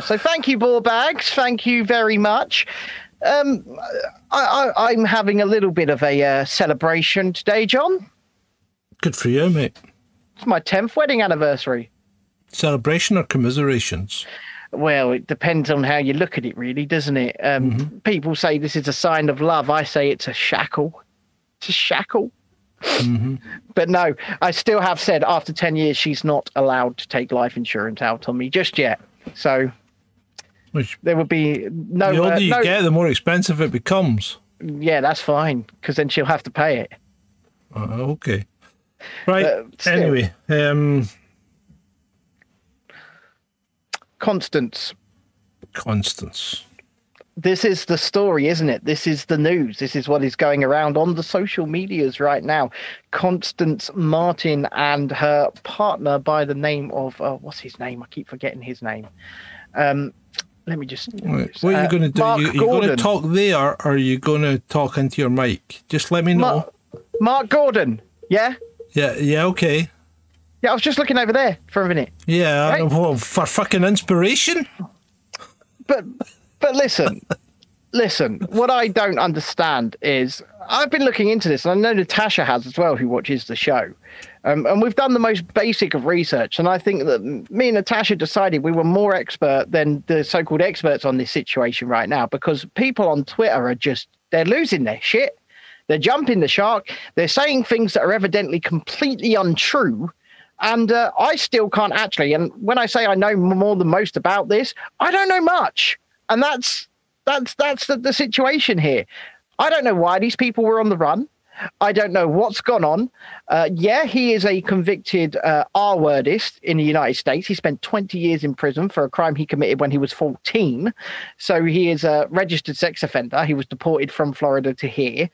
So thank you, ball bags. Thank you very much. Um, I, I, I'm having a little bit of a uh, celebration today, John. Good for you, mate. It's my 10th wedding anniversary. Celebration or commiserations? Well, it depends on how you look at it, really, doesn't it? Um, People say this is a sign of love. I say it's a shackle. It's a shackle. But no, I still have said after 10 years, she's not allowed to take life insurance out on me just yet. So Which there would be no. the older uh, you no- get, the more expensive it becomes. Yeah, that's fine because then she'll have to pay it. Uh, okay. Right. Still. anyway, um, Constance, Constance. this is the story, isn't it? This is the news. This is what is going around on the social medias right now. Constance Marten and her partner by the name of uh, what's his name? I keep forgetting his name. Um, let me just. Right, What are uh, you going to do? Mark you, you going to talk there, or are you going to talk into your mic? Just let me know. Mark, Mark Gordon. Yeah, yeah, yeah, okay. yeah. I was just looking over there for a minute. Yeah, Right. well, for fucking inspiration. but but listen listen what i don't understand is i've been looking into this and i know natasha has as well who watches the show um, and we've done the most basic of research and i think that me and natasha decided we were more expert than the so-called experts on this situation right now because people on twitter are just they're losing their shit they're jumping the shark they're saying things that are evidently completely untrue and uh, I still can't actually. And when I say I know more than most about this, I don't know much, and that's that's that's the, the situation here. I don't know why these people were on the run. I don't know what's gone on. Uh, yeah, he is a convicted uh, R wordist in the United States. He spent 20 years in prison for a crime he committed when he was 14. So he is a registered sex offender. He was deported from Florida to here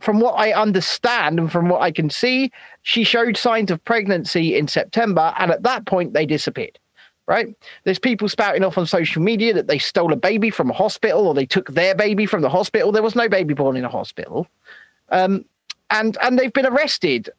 from what I understand and from what I can see, she showed signs of pregnancy in September, and at that point they disappeared. Right? There's people spouting off on social media that they stole a baby from a hospital or they took their baby from the hospital. There was no baby born in a hospital, um, and and they've been arrested.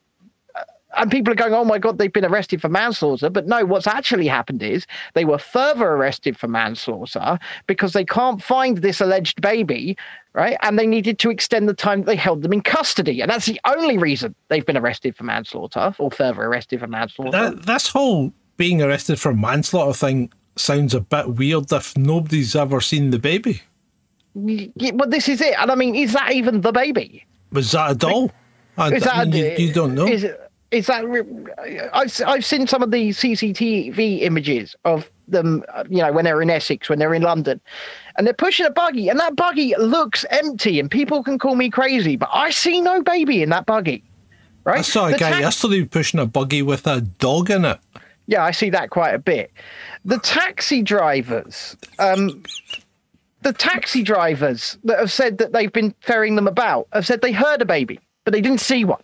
Uh, And people are going, "Oh my God, they've been arrested for manslaughter." But no, what's actually happened is they were further arrested for manslaughter because they can't find this alleged baby right? And they needed to extend the time that they held them in custody. And that's the only reason they've been arrested for manslaughter or further arrested for manslaughter. That, this whole being arrested for manslaughter thing sounds a bit weird if nobody's ever seen the baby. Yeah, well, this is it. And I mean, is that even the baby? Was that a doll? I, Is I that mean, you, you don't know. Is, is that? I've I've seen some of the CCTV images of them. uh, You know, when they're in Essex, when they're in London, and they're pushing a buggy, and that buggy looks empty. And people can call me crazy, but I see no baby in that buggy. Right? I saw a The guy tax- yesterday pushing a buggy with a dog in it. Yeah, I see that quite a bit. The taxi drivers, um, the taxi drivers that have said that they've been ferrying them about have said they heard a baby, but they didn't see one.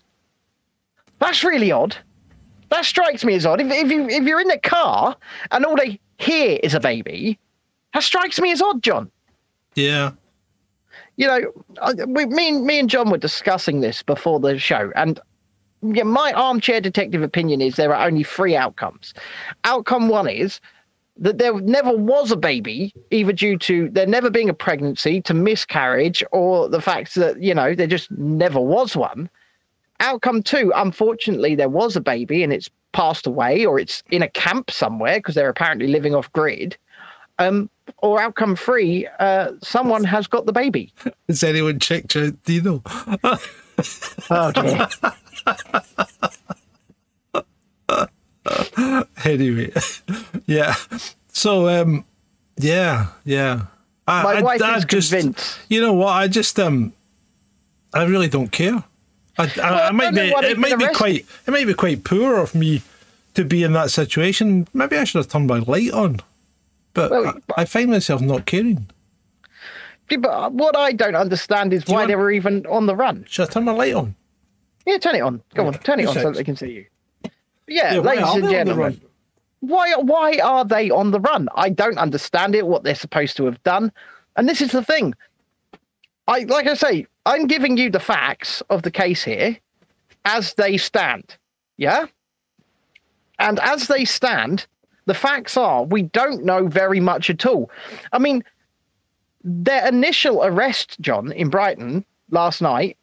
That's really odd. That strikes me as odd. If, if you if you're in the car and all they hear is a baby, that strikes me as odd, John Yeah. you know, we, me, and, me and John were discussing this before the show, and yeah, my armchair detective opinion is there are only three outcomes. Outcome one is that there never was a baby, either due to there never being a pregnancy, to miscarriage, or the fact that, you know, there just never was one. Outcome two, unfortunately, there was a baby and it's passed away, or it's in a camp somewhere because they're apparently living off grid. Um, or outcome three, uh, someone has got the baby. Has anyone checked out Dino? Oh dear. anyway, yeah. So, um, yeah, yeah. I, My wife I is just, convinced. You know what? I just, um, I really don't care. I, I, I I might be, it might be quite, it might be quite poor of me to be in that situation. Maybe I should have turned my light on, but Well, I, I find myself not caring. But what I don't understand is you why want- they were even on the run. Should I turn my light on? Yeah, turn it on. Go on, turn it on so that they can see you. Yeah, Yeah, ladies and they on the gentlemen. Why why are they on the run? I don't understand it, what they're supposed to have done. And this is the thing. I like I say, I'm giving you the facts of the case here as they stand. Yeah? And as they stand, The facts are we don't know very much at all. I mean, their initial arrest, John, in Brighton last night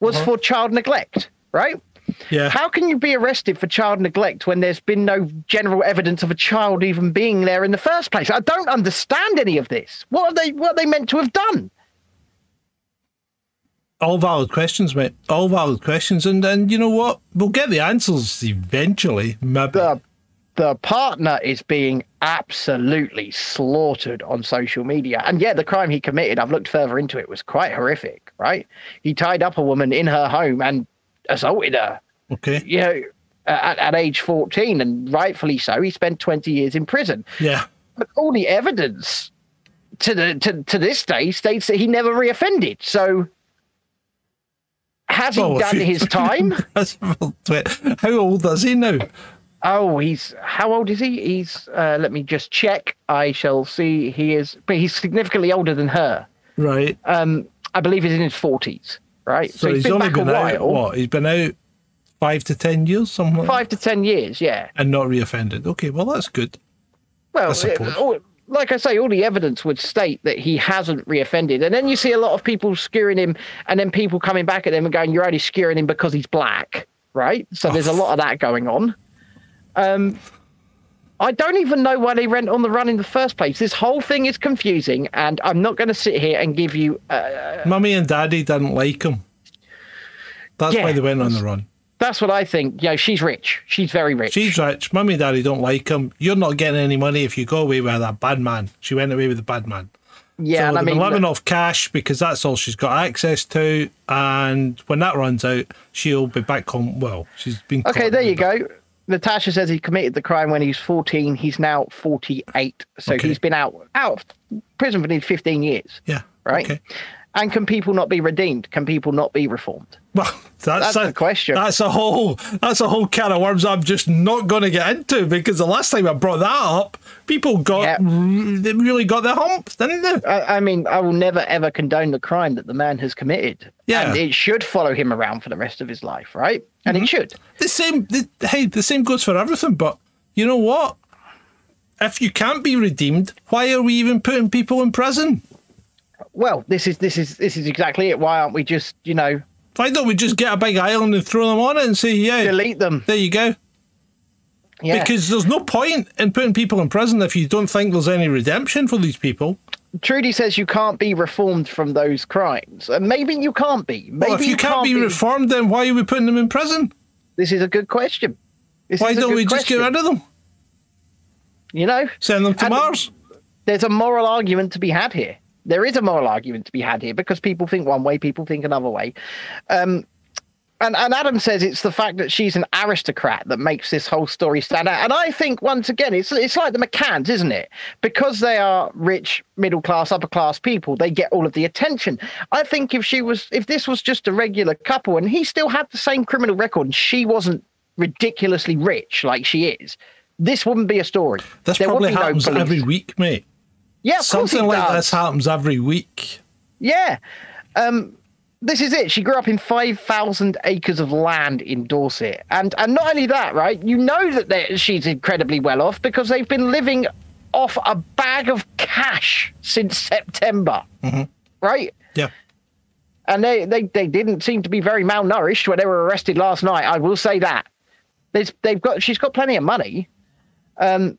was uh-huh. for child neglect, right? Yeah. How can you be arrested for child neglect when there's been no general evidence of a child even being there in the first place? I don't understand any of this. What are they what are they meant to have done? All valid questions, mate. All valid questions. And then, you know what? We'll get the answers eventually, maybe. The the partner is being absolutely slaughtered on social media. And yeah, the crime he committed, I've looked further into it, was quite horrific, right? He tied up a woman in her home and assaulted her. Okay. You know, at, at age 14, and rightfully so. He spent 20 years in prison. Yeah. But all the evidence to the to, to this day states that he never reoffended. So has he done you- his time? How old is he now? oh, he's how old is he? He's uh, let me just check. I shall see. He is, but he's significantly older than her. Right. Um, I believe he's in his forties. Right, So, he's, been only back been a out, while. what? He's been out five to ten years, something like that, Five to ten years, yeah. and not reoffended. Okay, well, that's good. Well, I suppose. it- all- like I say, all the evidence would state that he hasn't reoffended. And then you see a lot of people skewering him, and then people coming back at him and going, You're only skewering him because he's black, right? So there's a lot of that going on. Um, I don't even know why they went on the run in the first place. This whole thing is confusing, and I'm not going to sit here and give you. Uh, Mummy and Daddy didn't like him. That's Yeah. why they went on the run. That's what I think. You know, she's rich. She's very rich. She's rich. Mummy and Daddy don't like him. You're not getting any money if you go away with that bad man. She went away with the bad man. yeah, so and I mean, living off cash because that's all she's got access to. And when that runs out, she'll be back home. Well, she's been. Okay, there you go. Natasha says he committed the crime when he was 14. He's now 48. So Okay. he's been out out of prison for nearly 15 years, Yeah. right? Okay. And can people not be redeemed? Can people not be reformed? Well, that's, That's a question. That's a whole. That's a whole can of worms. I'm just not going to get into because the last time I brought that up, people got Yep. they really got their hump, didn't they? I, I mean, I will never ever condone the crime that the man has committed. Yeah. And it should follow him around for the rest of his life, right? And Mm-hmm. it should. The same. The, hey, the same goes for everything. But you know what? If you can't be redeemed, why are we even putting people in prison? Well, this is this is this is exactly it. Why aren't we just, you know, Why don't we just get a big island and throw them on it and say, yeah, delete them? there you go? Yeah. Because there's no point in putting people in prison if you don't think there's any redemption for these people. Trudy says you can't be reformed from those crimes. And maybe you can't be. Maybe Well, if you, can't, be, reformed, then why are we putting them in prison? This is a good question. This Why don't we just get rid of them? You know, Send them to And- Mars? there's a moral argument to be had here. There is a moral argument to be had here because people think one way, people think another way. Um, and, and Adam says it's the fact that she's an aristocrat that makes this whole story stand out. And I think once again, it's it's like the McCanns, isn't it? Because they are rich, middle class, upper class people, they get all of the attention. I think if she was, if this was just a regular couple and he still had the same criminal record and she wasn't ridiculously rich like she is, this wouldn't be a story. This There probably be no happens every week, mate. Yeah, of course it Something like does. this happens every week. Yeah. Um, this is it. She grew up in 5,000 acres of land in Dorset. And and not only that, right? You know that she's incredibly well off because they've been living off a bag of cash since September. Right? Yeah. And they, they, they didn't seem to be very malnourished when they were arrested last night. I will say that. There's, they've got she's got plenty of money. Um,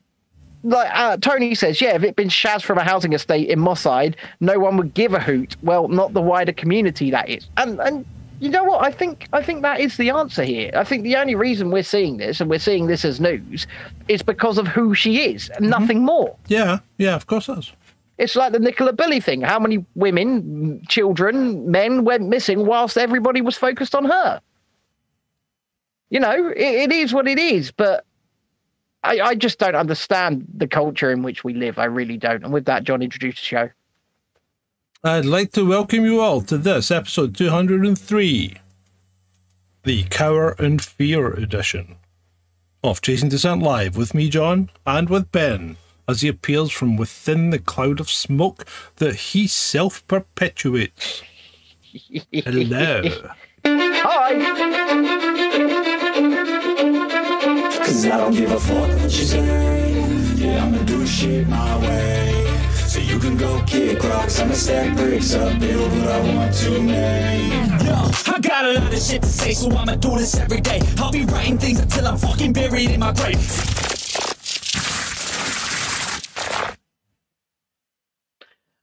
like uh, Tony says, yeah, if it'd been Shaz from a housing estate in Moss Side, no one would give a hoot. Well, not the wider community that is. And and you know what? I think I think that is the answer here. I think the only reason we're seeing this and we're seeing this as news is because of who she is and nothing more. Yeah. Yeah, of course it is. It's like the Nicola Bulley thing. How many women, children, men went missing whilst everybody was focused on her? You know, it, it is what it is, but I, I just don't understand the culture in which we live. I really don't. And with that, John, introduce the show. I'd like to welcome you all to this episode 203, the Cower and Fear edition of Chasing Descent Live with me, John, and with Ben, as he appears from within the cloud of smoke that he self perpetuates. Hello. Hi. Cause I don't give a fuck what you say. Yeah, I'ma do shit my way. So you can go kick rocks, I'ma stack bricks up, build what I want to make. Yo, I got a lot of shit to say, so I'ma do this every day. I'll be writing things until I'm fucking buried in my grave.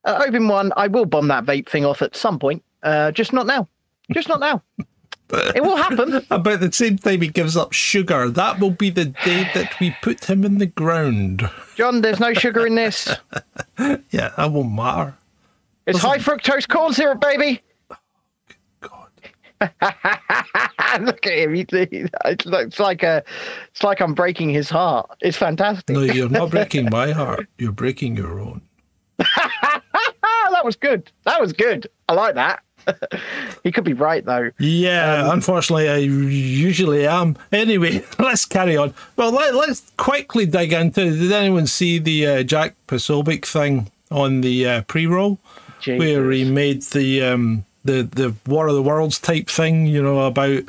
Uh, Open one, I will bomb that vape thing off at some point. Uh, just not now. Just not now. it will happen. About the same time he gives up sugar, that will be the day that we put him in the ground. John, there's no sugar in this. Yeah, that won't matter. It's high fructose corn syrup, baby. God. Look at him. He- it's, like- it's like a, it's like I'm breaking his heart. It's fantastic. No, you're not breaking my heart. You're breaking your own. That was good. That was good. I like that. he could be right though. Yeah, unfortunately, I usually am. Anyway, let's carry on. Well, let, let's quickly dig into. Did anyone see the uh, Jack Posobiec thing on the uh, pre-roll, Jesus. where he made the um, the the War of the Worlds type thing? You know about.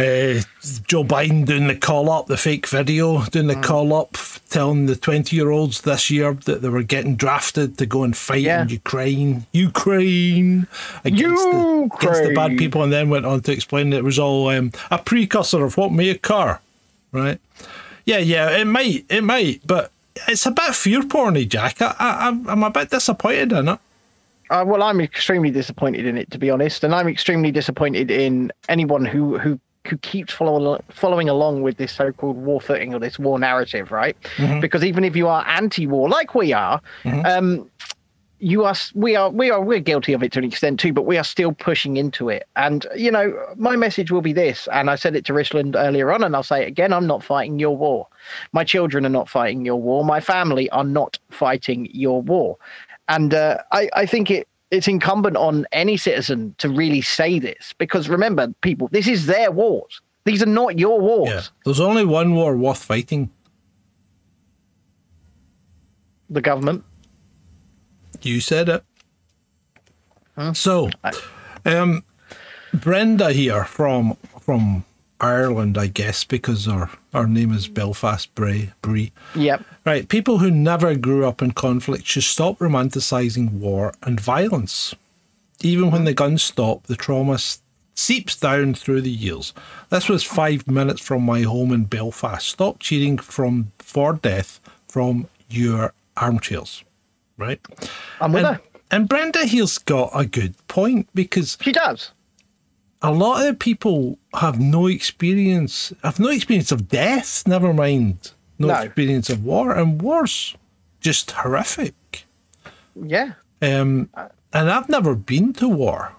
Uh, Joe Biden doing the call up, the fake video, doing Mm. the call up, telling the 20 year olds this year that they were getting drafted to go and fight Yeah. in Ukraine. Ukraine! Against, The, against the bad people, and then went on to explain that it was all um, a precursor of what may occur. Right? Yeah, yeah, it might, it might, but it's a bit fear porny, Jack. I, I, I'm- I'm a bit disappointed in it. Uh, well, I'm extremely disappointed in it, to be honest, and I'm extremely disappointed in anyone who who who keeps following following along with this so-called war footing or this war narrative, right? Because even if you are anti-war, like we are, um, you are we are we are we're guilty of it to an extent too, but we are still pushing into it. And you know, my message will be this, and I said it to Richland earlier on, and I'll say it again: I'm not fighting your war. My children are not fighting your war. My family are not fighting your war. And uh, I, I think it it's incumbent on any citizen to really say this because remember, people, this is their wars. These are not your wars. Yeah. There's only one war worth fighting. The government. You said it. So, um, Brenda here from from Ireland, I guess, because our our name is Belfast Bray Bree. Yep. Right, people who never grew up in conflict should stop romanticizing war and violence. Even when the guns stop, the trauma seeps down through the years. This was five minutes from my home in Belfast. Stop cheering from for death from your armchairs. Right? I'm with And, her. and Brenda here's got a good point because She does. A lot of people have no experience have no experience of death, never mind no, No. experience of war, and war's just horrific. Yeah. Um, and I've never been to war.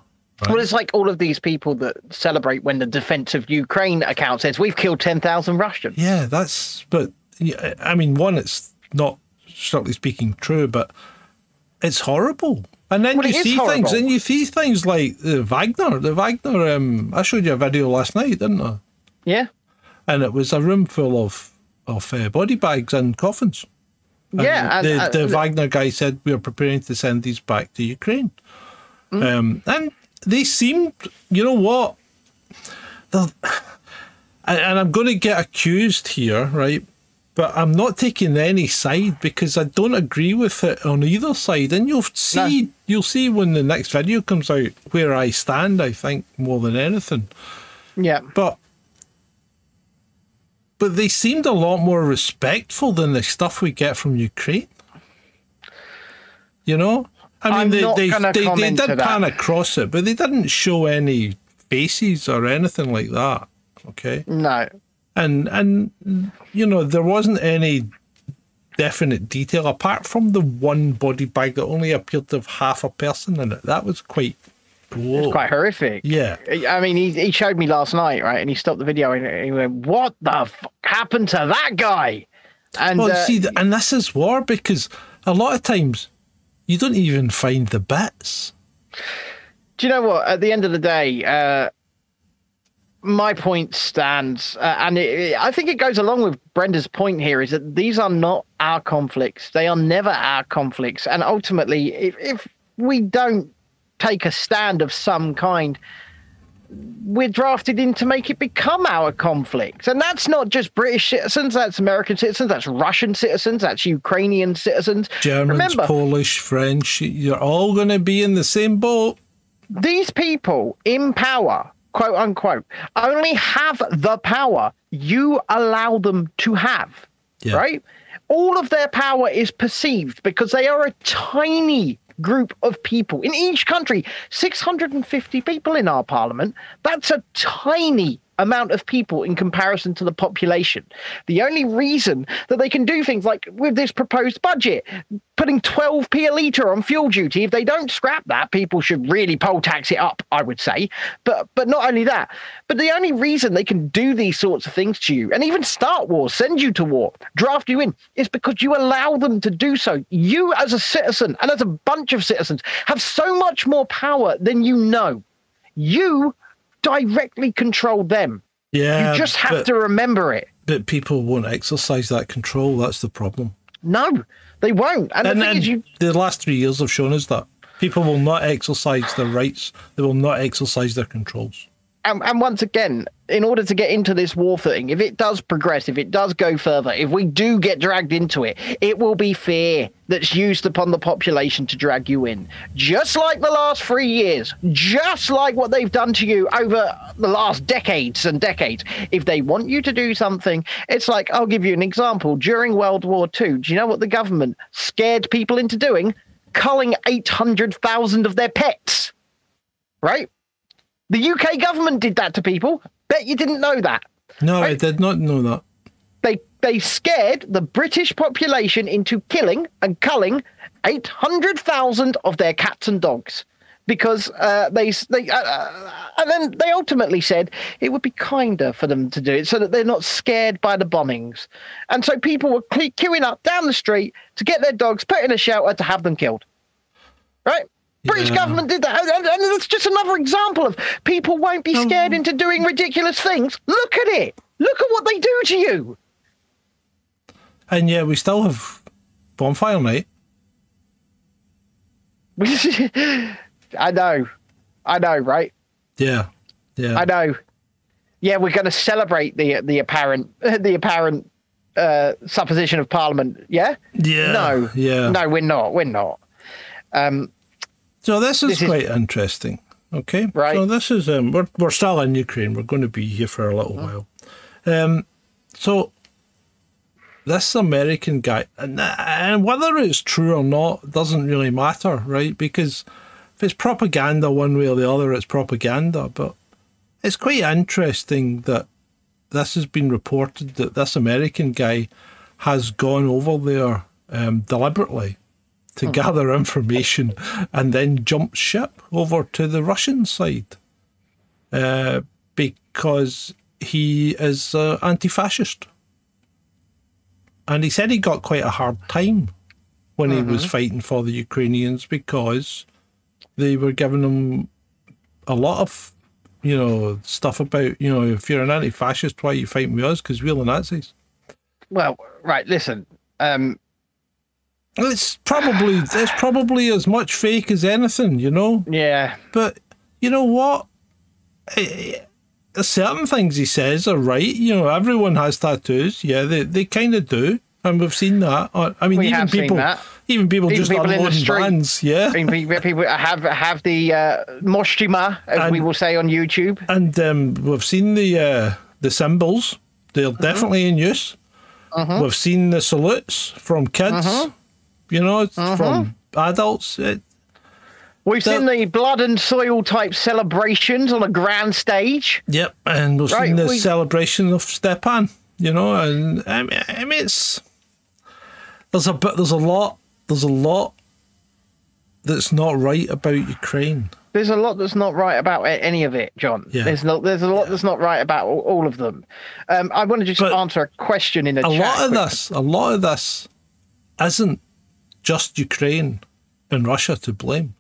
Well, it's like all of these people that celebrate when the defense of Ukraine account says we've killed 10,000 Russians. Yeah, that's but yeah, I mean, one, it's not strictly speaking true, but it's horrible. And then Well, you see things, and you see things like the Wagner, the Wagner. Um, I showed you a video last night, didn't I? Yeah. And it was a room full of of uh, body bags and coffins. And Yeah. The, the Wagner guy said we are preparing to send these back to Ukraine. Mm. Um, and they seemed, you know what? And I'm going to get accused here, right? But I'm not taking any side because I don't agree with it on either side. And you'll see, you'll see when the next video comes out where I stand. I think more than anything yeah. but but they seemed a lot more respectful than the stuff we get from Ukraine. You know, I mean, I'm they they, they, they did pan across it, but they didn't show any faces or anything like that. Okay, No. And and you know there wasn't any definite detail apart from the one body bag that only appeared to have half a person in it. That was quite. Whoa. It's quite horrific. Yeah. I mean, he, he showed me last night, right? And he stopped the video and he went, What the fuck happened to that guy? And Well, uh, see, and this is war because a lot of times you don't even find the bits. do you know what? At the end of the day, uh, my point stands, uh, and it, I think it goes along with Brenda's point here: is that these are not our conflicts; they are never our conflicts, and ultimately, if if we don't take a stand of some kind, we're drafted in to make it become our conflict. And that's not just British citizens, that's American citizens, that's Russian citizens, that's Ukrainian citizens. Germans, Remember, Polish, French, you're all going to be in the same boat. these people in power, quote unquote, only have the power you allow them to have. Yeah. Right? All of their power is perceived because they are a tiny group of people in each country 650 people in our parliament that's a tiny amount of people in comparison to the population. The only reason that they can do things like with this proposed budget putting 12p a litre on fuel duty if they don't scrap that people should really poll tax it up i would say. But but not only that but the only reason they can do these sorts of things to you and even start wars send you to war draft you in is because you allow them to do so. You as a citizen and as a bunch of citizens have so much more power than you know. You directly control them Yeah. you just have but, to remember it But people won't exercise that control. That's the problem. no they won't and, And the is you the last three years have shown us that people will not exercise their rights. They will not exercise their controls. And, and once again, in order to get into this war thing, if it does progress, if it does go further, if we do get dragged into it, it will be fear that's used upon the population to drag you in. Just like the last three years, just like what they've done to you over the last decades and decades. If they want you to do something, it's like, I'll give you an example. During World War II, do you know what the government scared people into doing? Culling 800,000 of their pets. Right? The UK government did that to people. Bet you didn't know that. No, I Right. did not know that. They they scared the British population into killing and culling 800,000 of their cats and dogs because uh, they they uh, uh, and then they ultimately said it would be kinder for them to do it so that they're not scared by the bombings. And so people were queuing up down the street to get their dogs put in a shelter to have them killed. Right? British Yeah. government did that. And, and, that's just another example of people won't be scared into doing ridiculous things. Look at it. Look at what they do to you. And yeah, we still have bonfire night. I know. I know, right? Yeah. Yeah. I know. Yeah, we're going to celebrate the the apparent the apparent uh, supposition of Parliament. Yeah. yeah. No. Yeah. No, we're not. We're not. Um, So this is This is- quite interesting. Okay. Right. So this is um we're we're still in Ukraine. We're going to be here for a little while. Um so this American guy and, and whether it's true or not doesn't really matter, right? Because if it's propaganda one way or the other, it's propaganda. But it's quite interesting that this has been reported that this American guy has gone over there um, deliberately to gather information and then jump ship over to the Russian side uh, because he is uh, anti fascist. And he said he got quite a hard time when he was fighting for the Ukrainians because they were giving him a lot of, you know, stuff about, you know, if you're an anti fascist, why are you fighting with us? Because we're the Nazis. well, right. Listen. Um, It's probably it's probably as much fake as anything, you know. yeah. But you know what? Eh, eh, Certain things he says are right. You know, everyone has tattoos. Yeah, they, they kind of do, and we've seen that. I mean, We even people, even people Even just people in the unloading street. vans. Yeah, I mean, people have have the uh, as we will say on YouTube. and um, we've seen the uh, the symbols. They're Uh-huh. definitely in use. We've seen the salutes from kids. Uh-huh. You know, it's from adults. It, We've seen the blood and soil type celebrations on a grand stage. Yep, and we've Right, seen the we- celebration of Stepan. You know, and I mean, I mean, it's there's a bit, there's a lot, there's a lot that's not right about Ukraine. There's a lot that's not right about any of it, John. Yeah. There's no, there's a lot that's not right about all, of them. Um, I want to just But answer a question in the A chat. lot of quick. this, a lot of this, isn't just Ukraine and Russia to blame.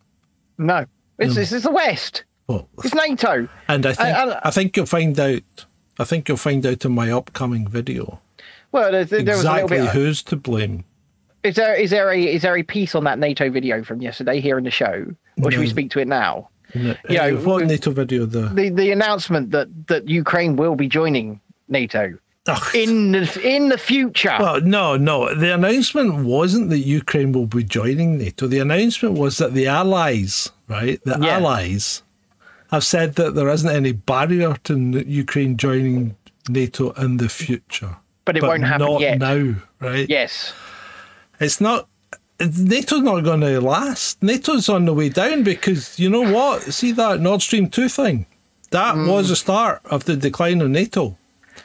No, it's, it's, it's the West. Well, It's NATO. and I think I- I think you'll find out. I think you'll find out in my upcoming video Well, there's, there was a exactly bit. who's to blame. Is there is there a is there a piece on that NATO video from yesterday here in the show, or should we speak to it now? No, Yeah, uh, what NATO video? The The the announcement that that Ukraine will be joining NATO Ugh. in the in the future. Well, no, no. The announcement wasn't that Ukraine will be joining NATO. The announcement was that the allies, right, the Yeah. allies, have said that there isn't any barrier to Ukraine joining NATO in the future. But it won't happen not yet. now, right? yes. It's not. NATO's not going to last. NATO's on the way down because you know what? See that Nord Stream two thing. That Mm. was the start of the decline of NATO.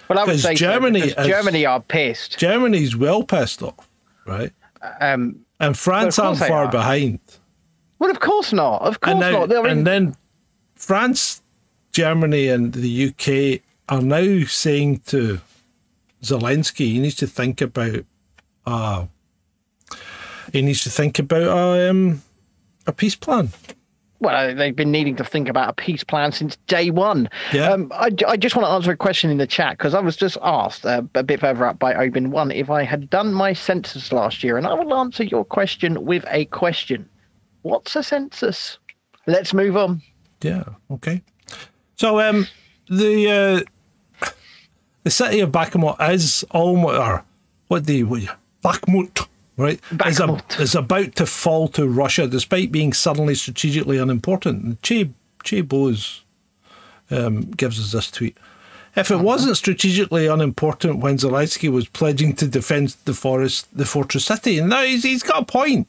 Well, I would say Germany because is- Germany are pissed. Germany's well pissed off, right? Um, And France aren't of course they far behind. well, of course not. Of course and, now, not. And then France, Germany, and the UK are now saying to Zelensky, he needs to think about, uh, he needs to think about a, um, a peace plan. Well, they've been needing to think about a peace plan since day one. Yeah. Um, I, I just want to answer a question in the chat because I was just asked uh, a bit further up by Obin One if I had done my census last year, and I will answer your question with a question. What's a census? Let's move on. Yeah. Okay. So um, the uh, the city of Bakhmut is almost or what the what, Bakhmut right? Is, a, is about to fall to Russia despite being suddenly strategically unimportant. And Che Che Bose um, gives us this tweet. If it wasn't strategically unimportant when Zelensky was pledging to defend the forest, the fortress city, and now he's, he's got a point.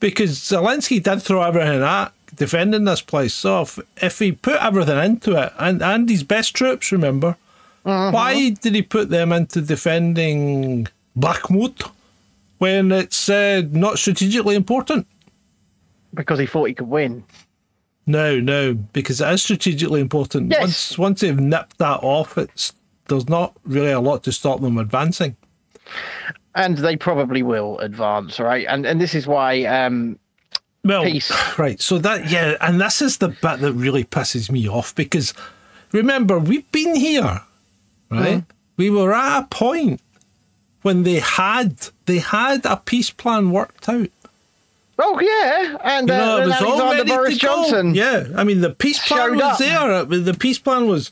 Because Zelensky did throw everything at defending this place. So if, if he put everything into it, and, and his best troops, remember, why did he put them into defending Bakhmut when it's uh, not strategically important? Because he thought he could win. No, no, because it is strategically important. Yes. Once once they've nipped that off, it's there's not really a lot to stop them advancing. And they probably will advance, right? And and this is why um, Well, Peace. right. So that yeah, and this is the bit that really pisses me off because remember we've been here, right? We were at a point when they had they had a peace plan worked out. Oh yeah, and You uh, know, it was all ready Boris to go. Yeah, I mean the peace plan was up. there. The peace plan was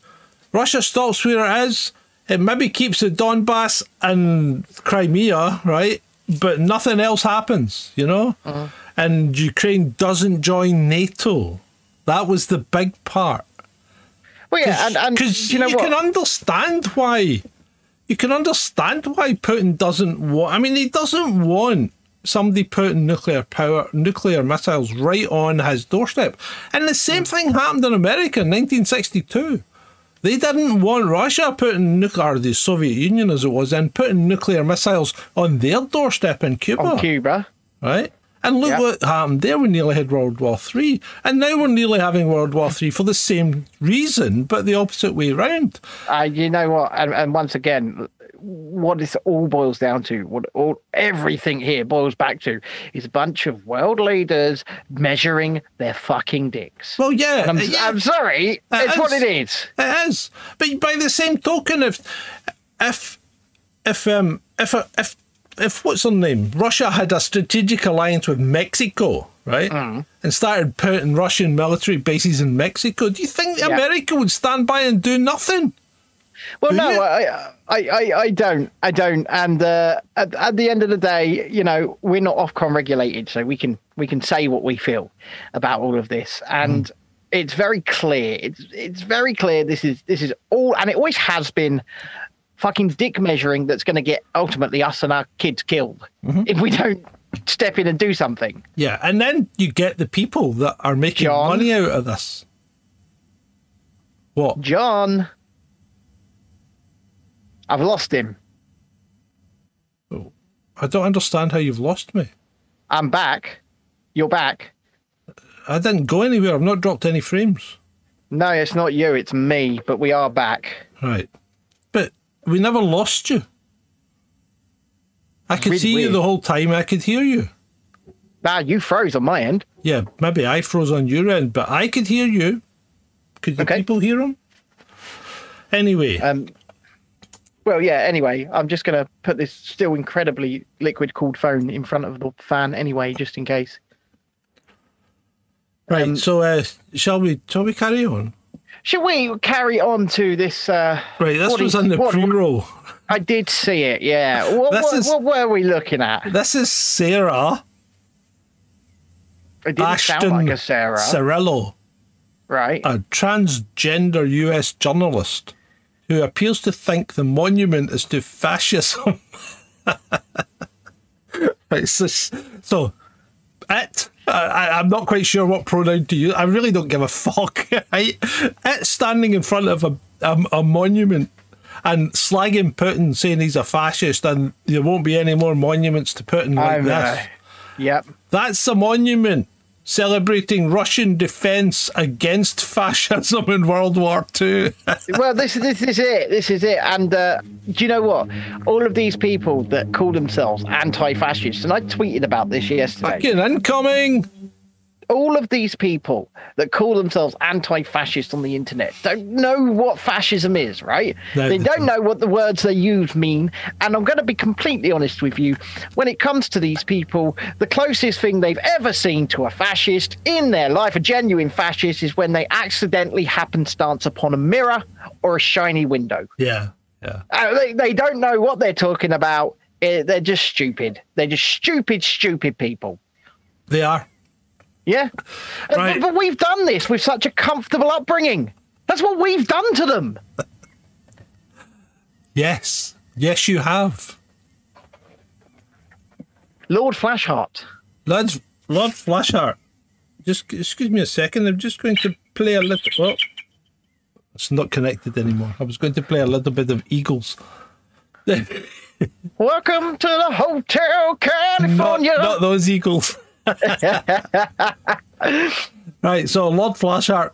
Russia stops where it is. It maybe keeps the Donbass and Crimea, right? But nothing else happens, you know. Uh-huh. And Ukraine doesn't join NATO. That was the big part. Well, yeah, and, and Because you know what? can understand why. You can understand why Putin doesn't want. I mean, he doesn't want somebody putting nuclear power, nuclear missiles right on his doorstep. And the same thing happened in America in 1962. They didn't want Russia putting nuclear, the Soviet Union as it was, and putting nuclear missiles on their doorstep in Cuba on Cuba. right? And look what happened there. We nearly had World War Three, and now we're nearly having World War Three for the same reason, but the opposite way round. Uh, you know what? And, and once again, what this all boils down to, what all everything here boils back to, is a bunch of world leaders measuring their fucking dicks. Well, yeah, I'm, yeah, I'm sorry, It it's what it is. It is. But by the same token, if if if um if if if what's her name, Russia had a strategic alliance with Mexico, right, Mm. and started putting Russian military bases in Mexico, do you think Yeah. America would stand by and do nothing? Well, Do no, you? I, I, I, I don't, I don't. And uh, at, at the end of the day, you know, we're not Ofcom regulated, so we can we can say what we feel about all of this, and Mm. it's very clear. It's it's very clear. This is this is all, and it always has been. Fucking dick measuring that's going to get ultimately us and our kids killed Mm-hmm. if we don't step in and do something. Yeah, and then you get the people that are making John? money out of this. What? John, I've lost him. Oh, I don't understand how you've lost me. I'm back. You're back. I didn't go anywhere. I've not dropped any frames. No, it's not you. It's me. But we are back. Right. We never lost you. I could see you the whole time. I could hear you. Nah, you froze on my end. Yeah, maybe I froze on your end, but I could hear you. Could the Okay. people hear him? Anyway, Um, well, yeah. Anyway, I'm just gonna put this still incredibly liquid cooled phone in front of the fan anyway, just in case. Right. Um, so, uh, shall we? Shall we carry on? Shall we carry on to this? Uh, Right. This was in the what- pre-roll. I did see it. Yeah. What, what, is- what were we looking at? This is Sarah It didn't Ashton sound like a Sarah, Cirillo, right? a transgender U.S. journalist who appears to think the monument is to fascism. right. So, so it. I, I'm not quite sure what pronoun to use. I really don't give a fuck. Right? It standing in front of a, a, a monument and slagging Putin, saying he's a fascist, and there won't be any more monuments to Putin like I'm, this. yep. That's a monument celebrating Russian defense against fascism in World War Two. well, this this is it. This is it. And uh, do you know what? All of these people that call themselves anti-fascists, and I tweeted about this yesterday. Fucking incoming. All of these people that call themselves anti-fascist on the internet don't know what fascism is, right? No, they don't know what the words they use mean. And I'm going to be completely honest with you. When it comes to these people, the closest thing they've ever seen to a fascist in their life, a genuine fascist, is when they accidentally happenstance upon a mirror or a shiny window. Yeah, yeah. Uh, they, they don't know what they're talking about. Uh, They're just stupid. They're just stupid, stupid people. They are. Yeah. Uh, Right. But, but we've done this with such a comfortable upbringing. That's what we've done to them. Yes, yes, you have. Lord Flashheart. Lord, Lord Flashheart. Just excuse me a second. I'm just going to play a little. Well, it's not connected anymore. I was going to play a little bit of Eagles. Welcome to the Hotel not, California. not those Eagles. right, so Lord Flashheart,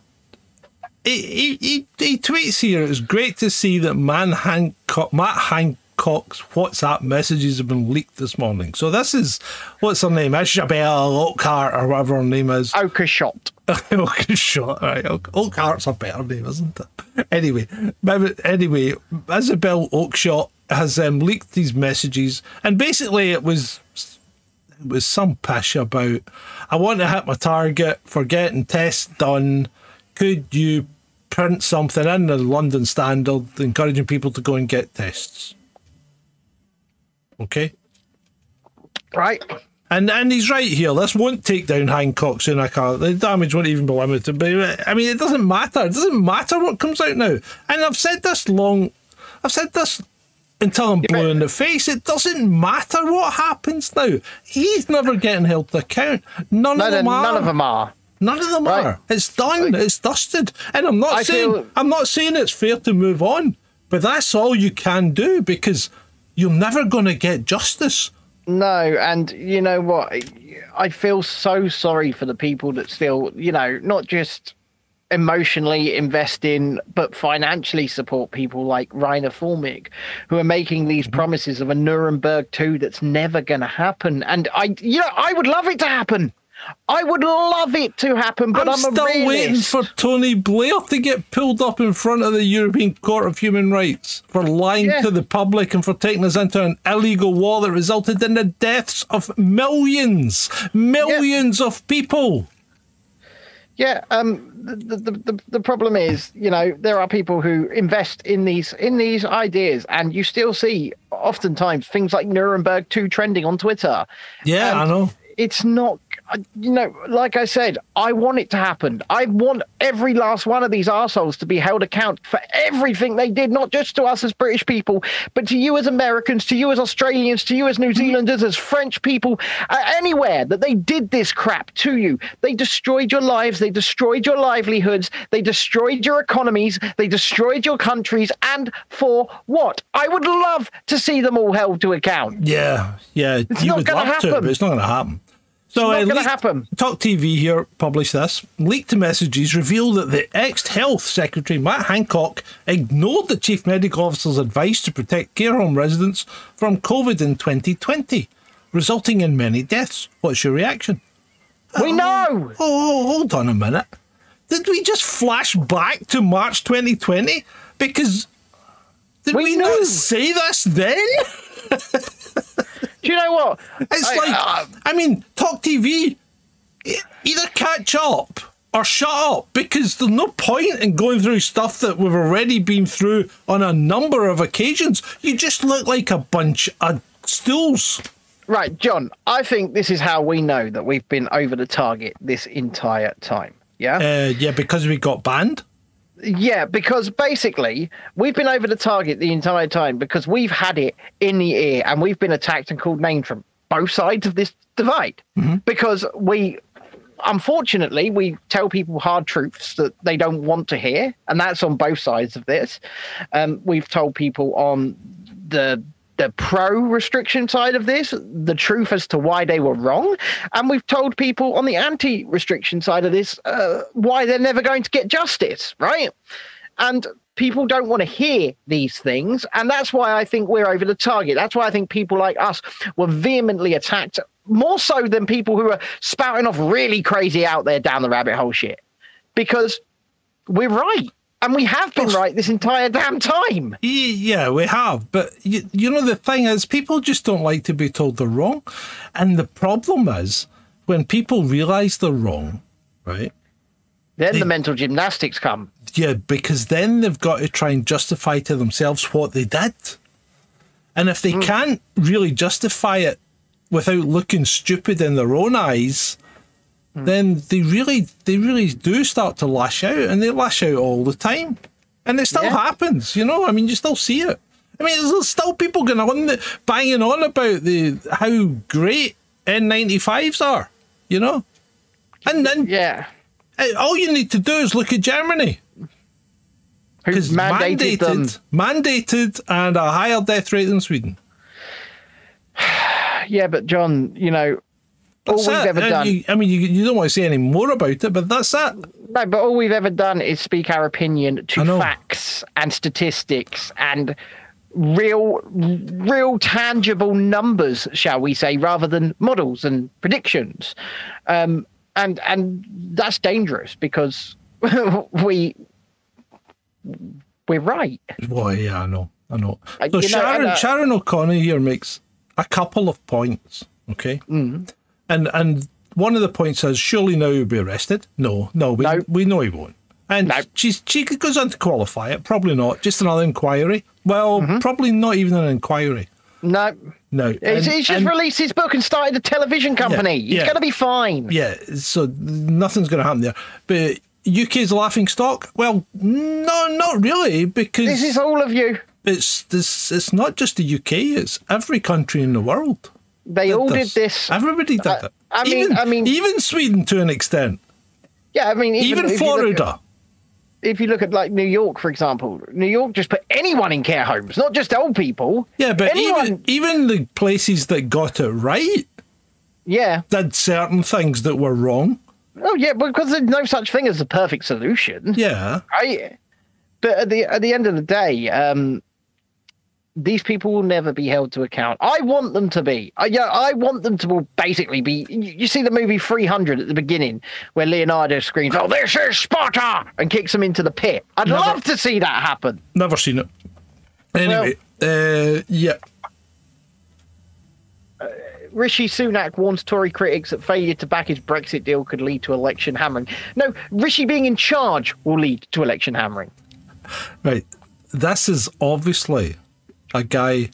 he, he, he, tweets here, it's great to see that Man Hancock, Matt Hancock's WhatsApp messages have been leaked this morning. So this is, what's her name? Isabel Oakhart or whatever her name is. Oakeshott. Oakeshott, right. Oak, Oakhart's a better name, isn't it? Anyway, anyway, Isabel Oakeshott has um, leaked these messages, and basically it was was some pish about I want to hit my target for getting tests done. Could you print something in the London Standard encouraging people to go and get tests? Okay. Right. And and he's right here. This won't take down Hancock soon. I can't. The damage won't even be limited. But I mean, it doesn't matter. It doesn't matter what comes out now. And I've said this long. I've said this until I'm blue in the face. It doesn't matter what happens now. He's never getting held to account. None No, of no, them are. none of them are. None of them Right. are. It's done. It's dusted. And I'm not I saying feel- I'm not saying it's fair to move on, but that's all you can do because you're never going to get justice. No, and you know what? I feel so sorry for the people that still, you know, not just emotionally invest in, but financially support people like Reiner Fuellmich, who are making these Mm-hmm. promises of a Nuremberg 2 that's never going to happen. And I, you know, I would love it to happen. I would love it to happen, but I'm, I'm, still waiting for Tony Blair to get pulled up in front of the European Court of Human Rights for lying Yeah. to the public and for taking us into an illegal war that resulted in the deaths of millions, millions of people. Yeah, um, the, the the the problem is, you know, there are people who invest in these in these ideas, and you still see oftentimes things like Nuremberg two trending on Twitter. Yeah, And I know. It's not, you know, like I said, I want it to happen. I want every last one of these assholes to be held account for everything they did, not just to us as British people, but to you as Americans, to you as Australians, to you as New Zealanders, as French people, uh, anywhere that they did this crap to you. They destroyed your lives, they destroyed your livelihoods, they destroyed your economies, they destroyed your countries, and for what? I would love to see them all held to account. Yeah, yeah. It's you not would to, happen. but it's not going to happen. So not uh, gonna happen. Talk TV here published this. Leaked messages reveal that the ex-health secretary Matt Hancock ignored the chief medical officer's advice to protect care home residents from COVID in 2020, resulting in many deaths. What's your reaction? We know. Oh, oh, hold on a minute. Did we just flash back to March 2020? Because did We we, not say this then? Do you know what? It's I- like, uh, I mean, Talk TV. Either catch up or shut up because there's no point in going through stuff that we've already been through on a number of occasions. You just look like a bunch of stools. Right, John, I think this is how we know that we've been over the target this entire time. Yeah? Uh, yeah, because we got banned. Yeah, because basically we've been over the target the entire time because we've had it in the ear and we've been attacked and called names from both sides of this divide. Because we unfortunately we tell people hard truths that they don't want to hear and that's on both sides of this. Um, we've told people on the the pro restriction side of this the truth as to why they were wrong. And we've told people on the anti restriction side of this uh, why they're never going to get justice right? And people don't want to hear these things. And that's why i think we're over the target. That's why i think people like us were vehemently attacked more so than people who are spouting off really crazy out there down the rabbit hole shit. Because we're right and we have been right this entire damn time Yeah, we have. But you, you know, the thing is, people just don't like to be told they're wrong. And the problem is, when people realize they're wrong, right? then They- the mental gymnastics come Yeah, because then they've got to try and justify to themselves what they did. And if they hmm. can't really justify it without looking stupid in their own eyes, then they really they really do start to lash out and they lash out all the time. And it still Yeah. happens, you know? I mean you still see it. I mean there's still people going on the, banging on about the how great N95s are, you know? And then yeah eh, all you need to do is look at Germany who because mandated, them mandated, mandated, and a higher death rate than Sweden. yeah but john you know all That's we've it. ever And done you- I mean, you, you don't want to say any more about it, but that's it. No, but all we've ever done is speak our opinion to facts and statistics and real, real tangible numbers, shall we say, rather than models and predictions. Um, and and that's dangerous because we we're right. Well, yeah, I know, I know. Uh, So you know, Sharon, uh, Sharon O'Connor here makes a couple of points, okay? Mm. And and one of the points is surely now he'll be arrested. No, no, we No. we know he won't. And No. she's she goes on to qualify it. Probably not. Just another inquiry. Well, Mm-hmm. probably not even an inquiry. No, No, he's, And- he's just and- released his book and started a television company. He's yeah. going to be fine. Yeah, so nothing's going to happen there. But UK's laughing stock? Well, no, not really, because This is all of you. it's this. It's not just the UK; it's every country in the world. They all did this. Everybody did Uh, it. I mean- even, I mean- even Sweden to an extent. Yeah, I mean, Even, at- Florida. if you look at like New York, for example, New York just put anyone in care homes, not just old people. yeah, but anyone. even even the places that got it right yeah. did certain things that were wrong. Oh yeah, because there's no such thing as a perfect solution, Yeah, right? But at the at the end of the day, um, these people will never be held to account. I want them to be. I, yeah, I want them to will basically be. You, you see the movie 300 at the beginning, where Leonardo screams, "Oh, this is Sparta!" and kicks them into the pit. I'd Never- love to see that happen. never seen it. Anyway, uh, yeah, Rishi Sunak warns Tory critics that failure to back his Brexit deal could lead to election hammering. No, Rishi being in charge will lead to election hammering. Right. This is obviously a guy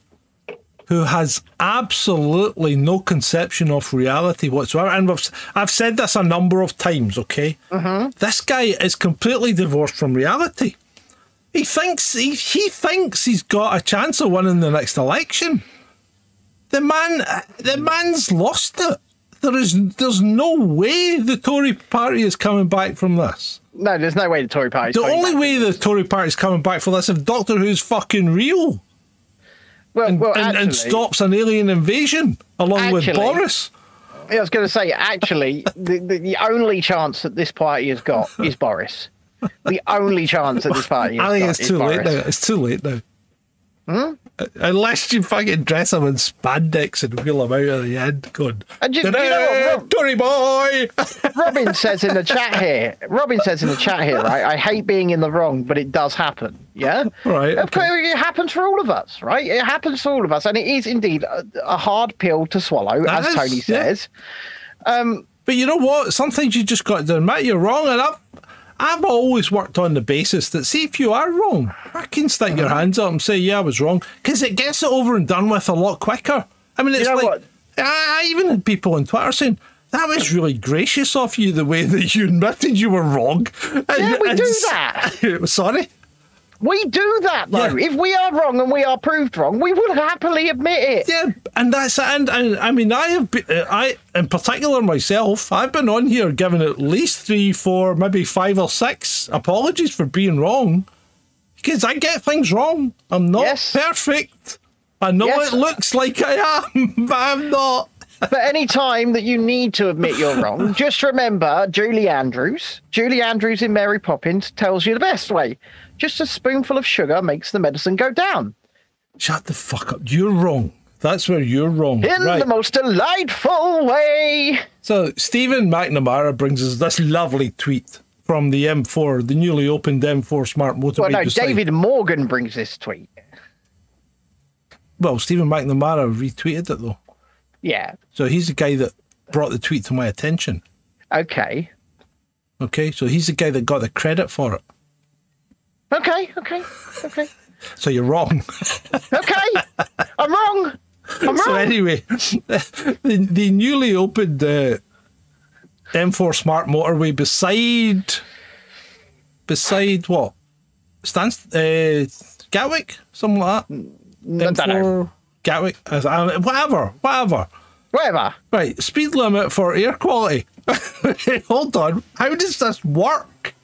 who has absolutely no conception of reality whatsoever. And I've, I've said this a number of times, okay? Mm-hmm. This guy is completely divorced from reality. He thinks he, he thinks he's got a chance of winning the next election. The man the man's lost it. There is there's no way the Tory party is coming back from this. No, there's no way the Tory Party. The only way the Tory Party is coming back for this if Doctor Who's fucking real well, and, well, and, actually, and stops an alien invasion along with Actually- Boris. I was going to say, actually, the, the the only chance that this party has got is Boris. The only chance that this party has I think it's is too late Boris. now. It's too late now. Hmm? Unless you fucking dress him in spandex and wheel him out at the end, going, And you- you know "Ta-da, what, Rob- Tory boy! Robin says in the chat here. Robin says in the chat here, right? I hate being in the wrong, but it does happen. Yeah, Right, Of okay. course, it happens for all of us, right? It happens for all of us, and it is indeed a, a hard pill to swallow, That as is, Tony yeah. says. Um, But you know what? Sometimes you just got to admit you're wrong, and I've I've always worked on the basis that see if you are wrong, I can stick your uh-huh. hands up and say yeah I was wrong because it gets it over and done with a lot quicker. I mean, it's know like what? I I even had people on Twitter saying. That was really gracious of you, the way that you admitted you were wrong. And, Yeah, we and do that. Sorry? We do that though. Yeah. If we are wrong and we are proved wrong, we will happily admit it. Yeah, and that's and, and I mean I have been, uh, I in particular myself I've been on here giving at least three, four, maybe five or six apologies for being wrong because I get things wrong. I'm not Yes. perfect. I know Yes. it looks like I am, but I'm not. But any time that you need to admit you're wrong, just remember Julie Andrews. Julie Andrews in Mary Poppins tells you the best way. Just a spoonful of sugar makes the medicine go down. Shut the fuck up. You're wrong. That's where you're wrong. In right. the most delightful way. So Stephen McNamara brings us this lovely tweet from the M4, the newly opened M4 Smart Motorway. Well, no, beside- David Morgan brings this tweet. Well, Stephen McNamara retweeted it though. Yeah. So he's the guy that brought the tweet to my attention. Okay. Okay, so he's the guy that got the credit for it. Okay. Okay. Okay. So you're wrong. Okay. I'm wrong. I'm wrong. so anyway, the, the newly opened uh, M4 Smart Motorway beside beside what? Stans uh, Gatwick, something like that. I don't know. M4 Gatwick, uh, whatever, whatever. Whatever. Right, speed limit for air quality. Hold on, how does this work?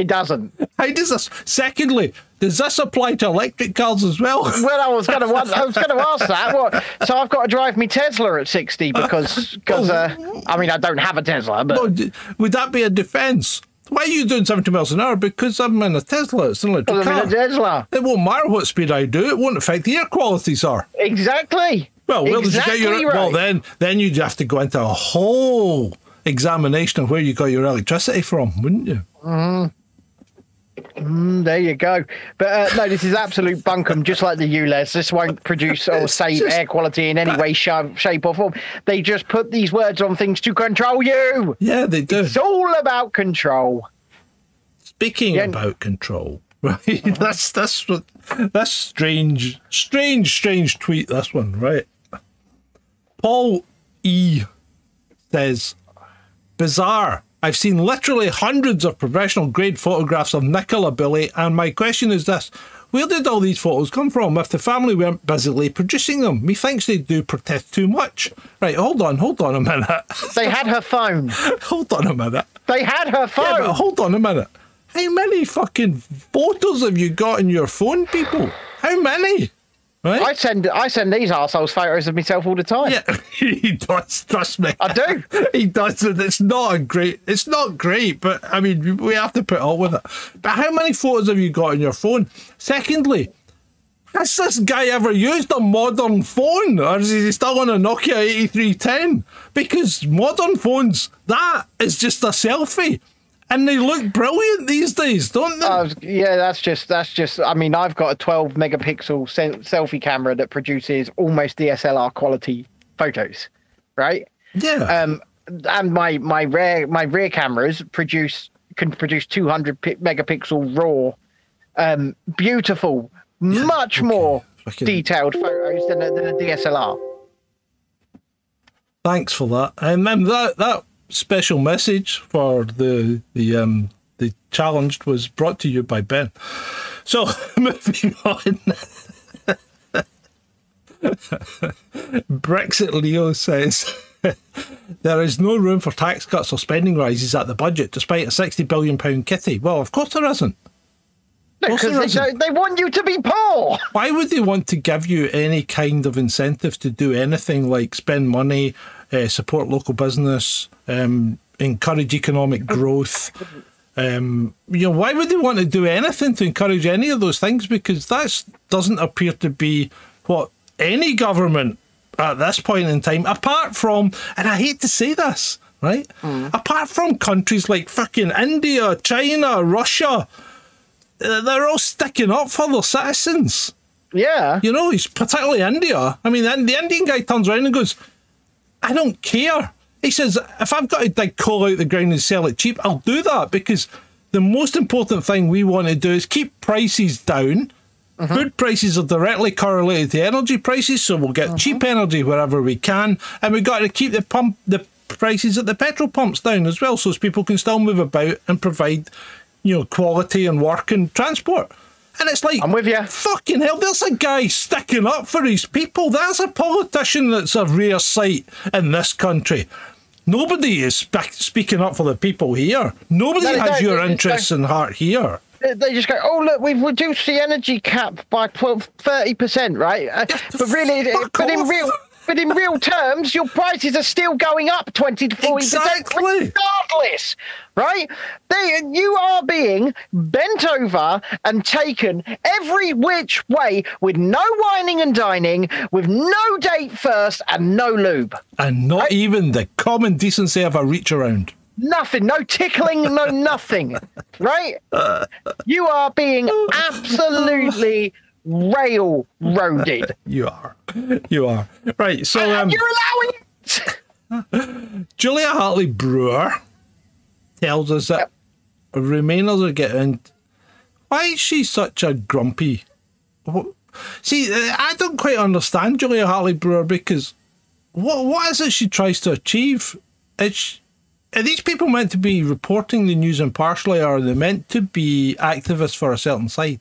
It doesn't. How does this? Secondly, does this apply to electric cars as well? Well, I was going to. I was going to ask that. What? So I've got to drive me Tesla at sixty because because uh, I mean I don't have a Tesla, but No, would that be a defence? Why are you doing 70 miles an hour? Because I'm in a Tesla. It's an electric I'm in car. a Tesla. It won't matter what speed I do. It won't affect the air qualities are. Exactly. Well, where exactly did you get your? right. Well, then, then you'd have to go into a whole examination of where you got your electricity from, wouldn't you? Mm, there you go. But uh, no, this is absolute bunkum, just like the ULEZ. This won't produce or save just- air quality in any way, shape, shape, or form. They just put these words on things to control you. Yeah, they do. It's all about control. Speaking Yeah. about control, right? that's that's what that's strange, strange, strange tweet. This one, right? Paul E says, "Bizarre. I've seen literally hundreds of professional grade photographs of Nicola Bulley, and my question is this." Where did all these photos come from if the family weren't busily producing them? Methinks they do protest too much. Right, hold on, hold on a minute. They had her phone. hold on a minute. They had her Yeah, phone. but hold on a minute. How many fucking photos have you got in your phone, people? How many? Right? I send I send these assholes photos of myself all the time. yeah, he does. Trust me. I do. He does, and it's not a great. It's not great, but I mean, we have to put up with it. But how many photos have you got on your phone? Secondly, has this guy ever used a modern phone, or is he still on a Nokia eighty three ten? Because modern phones, that is just a selfie, and they look brilliant these days, don't they? Was- yeah, that's just that's just. I mean, I've got a 12 megapixel se- selfie camera that produces almost DSLR quality photos, right? yeah. Um, and my my rear my rear cameras produce can produce 200 pi- megapixel raw, um, beautiful, much more Fucking- detailed photos than a, than a DSLR. Thanks for that. And then that that special message for the the um the challenged was brought to you by Ben. So moving on. Brexit Leo says there is no room for tax cuts or spending rises at the budget, despite a sixty billion pound kitty. Well, of course there isn't. Because they, they want you to be poor. Why would they want to give you any kind of incentive to do anything like spend money, uh, support local business, um, encourage economic growth? Um, you know, why would they want to do anything to encourage any of those things? Because that doesn't appear to be what any government at this point in time, apart from, and I hate to say this, right? Apart from countries like fucking India, China, Russia, uh, they're all sticking up for their citizens. Yeah. You know, he's particularly India. I mean, the Indian guy turns around and goes, I don't care. He says, if I've got to dig coal out the ground and sell it cheap, I'll do that because the most important thing we want to do is keep prices down. Mm-hmm. Food prices are directly correlated to energy prices, so we'll get mm-hmm. cheap energy wherever we can, and we've got to keep the pump the prices at the petrol pumps down as well, so as people can still move about and provide, you know, quality and work and transport. And it's like I'm with you. Fucking hell, there's a guy sticking up for his people. That's a politician that's a rare sight in this country. Nobody is spe- speaking up for the people here. Nobody No, has your interests in heart here. They- just go, oh look, we've reduced the energy cap by 30 percent, right? Uh, but really, but in real, but in real terms, your prices are still going up 20 to 40 percent, Exactly. regardless, right? They, you are being bent over and taken every which way with no whining and dining, with no date first and no lube. And not even the common decency of a reach around. Nothing, no tickling, no nothing, right? Uh, you are being absolutely railroaded. You are. You are. Right, so um, you're allowing it. Julia Hartley Brewer tells us that Remainers are getting. Why is she such a grumpy? See, uh, I don't quite understand Julia Hartley Brewer because what what is it she tries to achieve? It's, are these people meant to be reporting the news impartially, or are they meant to be activists for a certain side?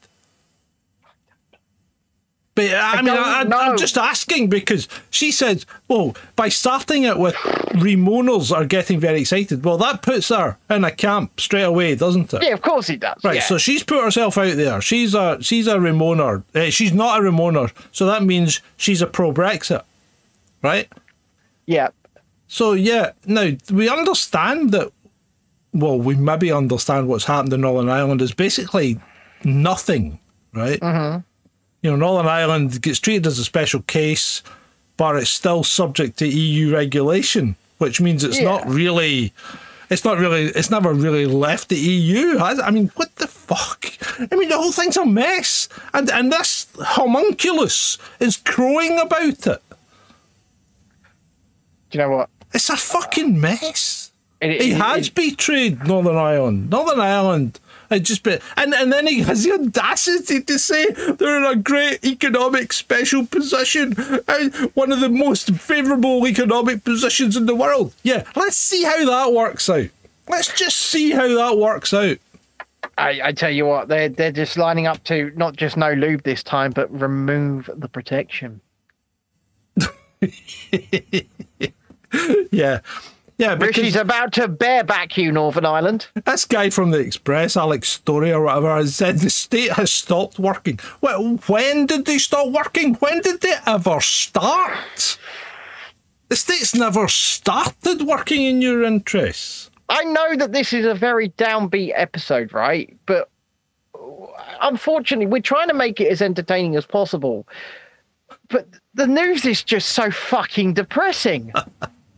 But I, mean, don't I. I'm just asking because she says, "Oh, by starting it with Remoaners are getting very excited." Well, that puts her in a camp straight away, doesn't it? Yeah, of course it does. Right, yeah. so she's put herself out there. She's a she's a remoaner. Uh, she's not a remoaner, so that means she's a pro Brexit, right? yeah, So yeah, now we understand that. Well, we maybe understand what's happened in Northern Ireland is basically nothing, right? Mm-hmm. You know, Northern Ireland gets treated as a special case, but it's still subject to EU regulation, which means it's not really. It's not really. It's never really left the EU. Has it? I mean, what the fuck? I mean, the whole thing's a mess, and and this homunculus is crowing about it. do you know what? It's a fucking mess. It- he it- has it- betrayed Northern Ireland. Northern Ireland. It just be, and and then he has the audacity to say they're in a great economic special position, uh, one of the most favourable economic positions in the world. Yeah, let's see how that works out. Let's just see how that works out. I, I tell you what, they're they're just lining up to not just no lube this time, but remove the protection. Yeah, yeah. Because Rishi's about to bareback you, Northern Ireland. This guy from the Express, Alex Story or whatever, has said the state has stopped working. Well, when did they stop working? When did they ever start? The state's never started working in your interests. I know that this is a very downbeat episode, right? But unfortunately, we're trying to make it as entertaining as possible. But the news is just so fucking depressing.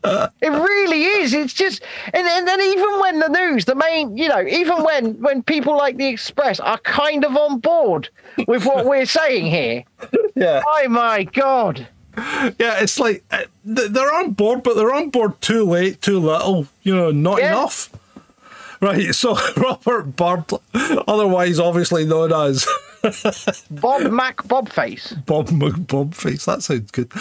it really is. It's just, and, and then even when the news, the main, you know, even when when people like the Express are kind of on board with what we're saying here. Yeah. Oh my god. Yeah, it's like uh, they're on board, but they're on board too late, too little, you know, not Yeah. enough. Right, so Robert Bird, otherwise obviously known as Bob Mac Bobface. Bob McBobface. That sounds good.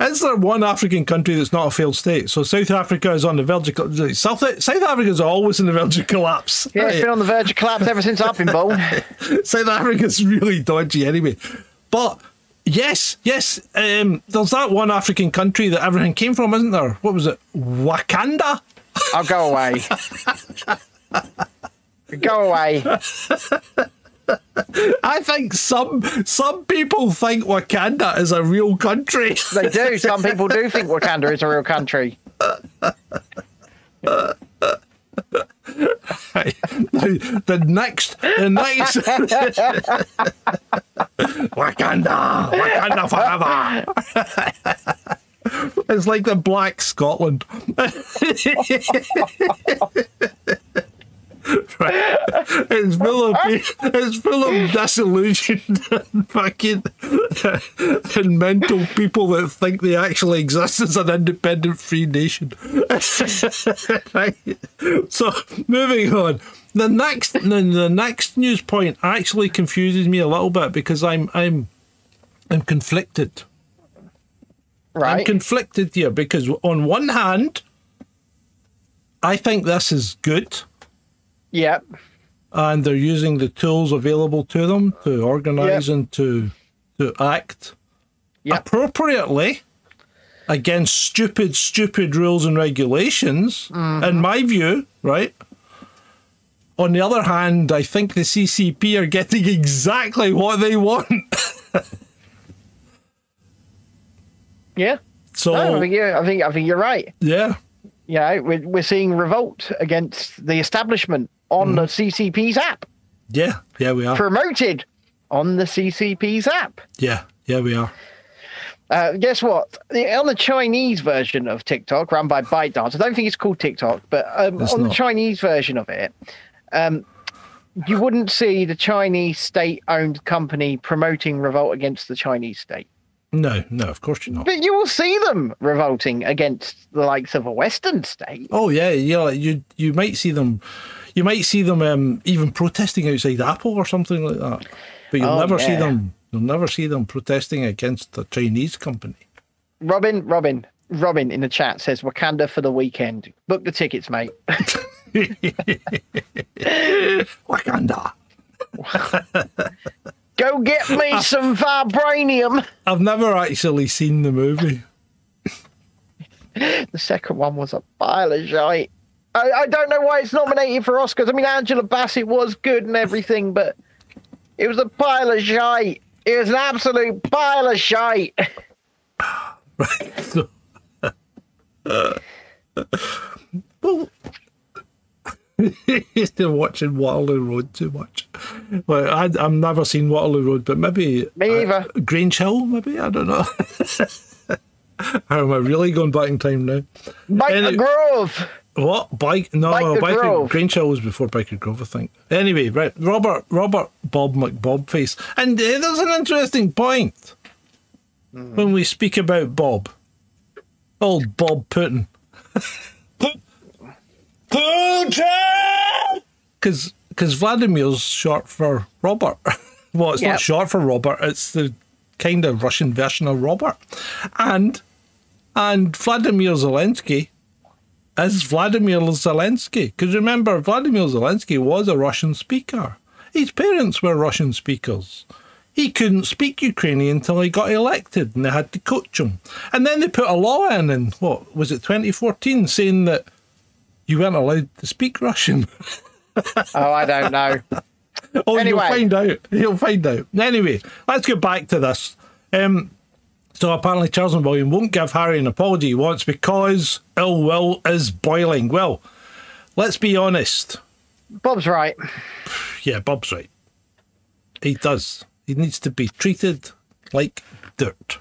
Is there one African country that's not a failed state? So South Africa is on the verge of South South Africa is always in the verge of collapse. Yeah, it's been on the verge of collapse ever since I've been born. South Africa's really dodgy anyway. But yes, yes, um, there's that one African country that everything came from, isn't there? What was it? Wakanda? I'll go away. go away. I think some some people think Wakanda is a real country. They do. Some people do think Wakanda is a real country. Right. the, the next, the next, Wakanda, Wakanda forever. it's like the Black Scotland. right. It's full of it's full of disillusioned and fucking and mental people that think they actually exist as an independent free nation. right. So moving on. The next the, next news point actually confuses me a little bit because I'm I'm I'm conflicted. Right. I'm conflicted here because on one hand I think this is good yeah. and they're using the tools available to them to organize Yep. and to to act Yep. appropriately against stupid, stupid rules and regulations. Mm-hmm. In my view, right. On the other hand, I think the CCP are getting exactly what they want. Yeah. So No, I think you're, I think I think you're right. yeah, Yeah, we're, we're seeing revolt against the establishment on the CCP's app, yeah, yeah, we are. promoted on the CCP's app. Yeah, yeah, we are. Uh, guess what? The, on the Chinese version of TikTok, run by ByteDance, I don't think it's called TikTok, but um, on the. Chinese version of it, um, you wouldn't see the Chinese state-owned company promoting revolt against the Chinese state, No, no, of course you're not. but you will see them revolting against the likes of a Western state. Oh yeah, yeah. You you might see them, you might see them um, even protesting outside Apple or something like that. But you'll Oh, never see them. You'll never see them protesting against a Chinese company. Robin, Robin, Robin in the chat says Wakanda for the weekend. Book the tickets, mate. Wakanda. Go get me some vibranium. I've never actually seen the movie. The second one was a pile of shite. I, I don't know why it's nominated for Oscars. I mean, Angela Bassett was good and everything, but it was a pile of shite. It was an absolute pile of shite. So, well, watching Waterloo Road too much. Well, I, I've never seen Waterloo Road, but maybe Me either. uh, Grange Hill, maybe I don't know. Am I really going back in time now? Bite Any- the Grove. What bike? No, Byker Byker Grove. Grange was before Byker Grove, I think. Anyway, right, Robert, Robert, Bob McBobface, and uh, there's an interesting point Mm-hmm. when we speak about Bob, old Bob Putin, because because Vladimir's short for Robert. well, it's Yep. not short for Robert; it's the kind of Russian version of Robert, and and Vladimir Zelensky is Vladimir Zelensky. Because remember, Vladimir Zelensky was a Russian speaker. His parents were Russian speakers. He couldn't speak Ukrainian until he got elected, and they had to coach him. And then they put a law in, in what was it, 2014, saying that you weren't allowed to speak Russian. Oh, I don't know. Oh, Anyway. you'll find out. You'll find out. Anyway, let's get back to this. Um, so apparently Charles and William won't give Harry an apology he wants because ill will is boiling. Well, let's be honest. Bob's right. Yeah, Bob's right. He does. He needs to be treated like dirt.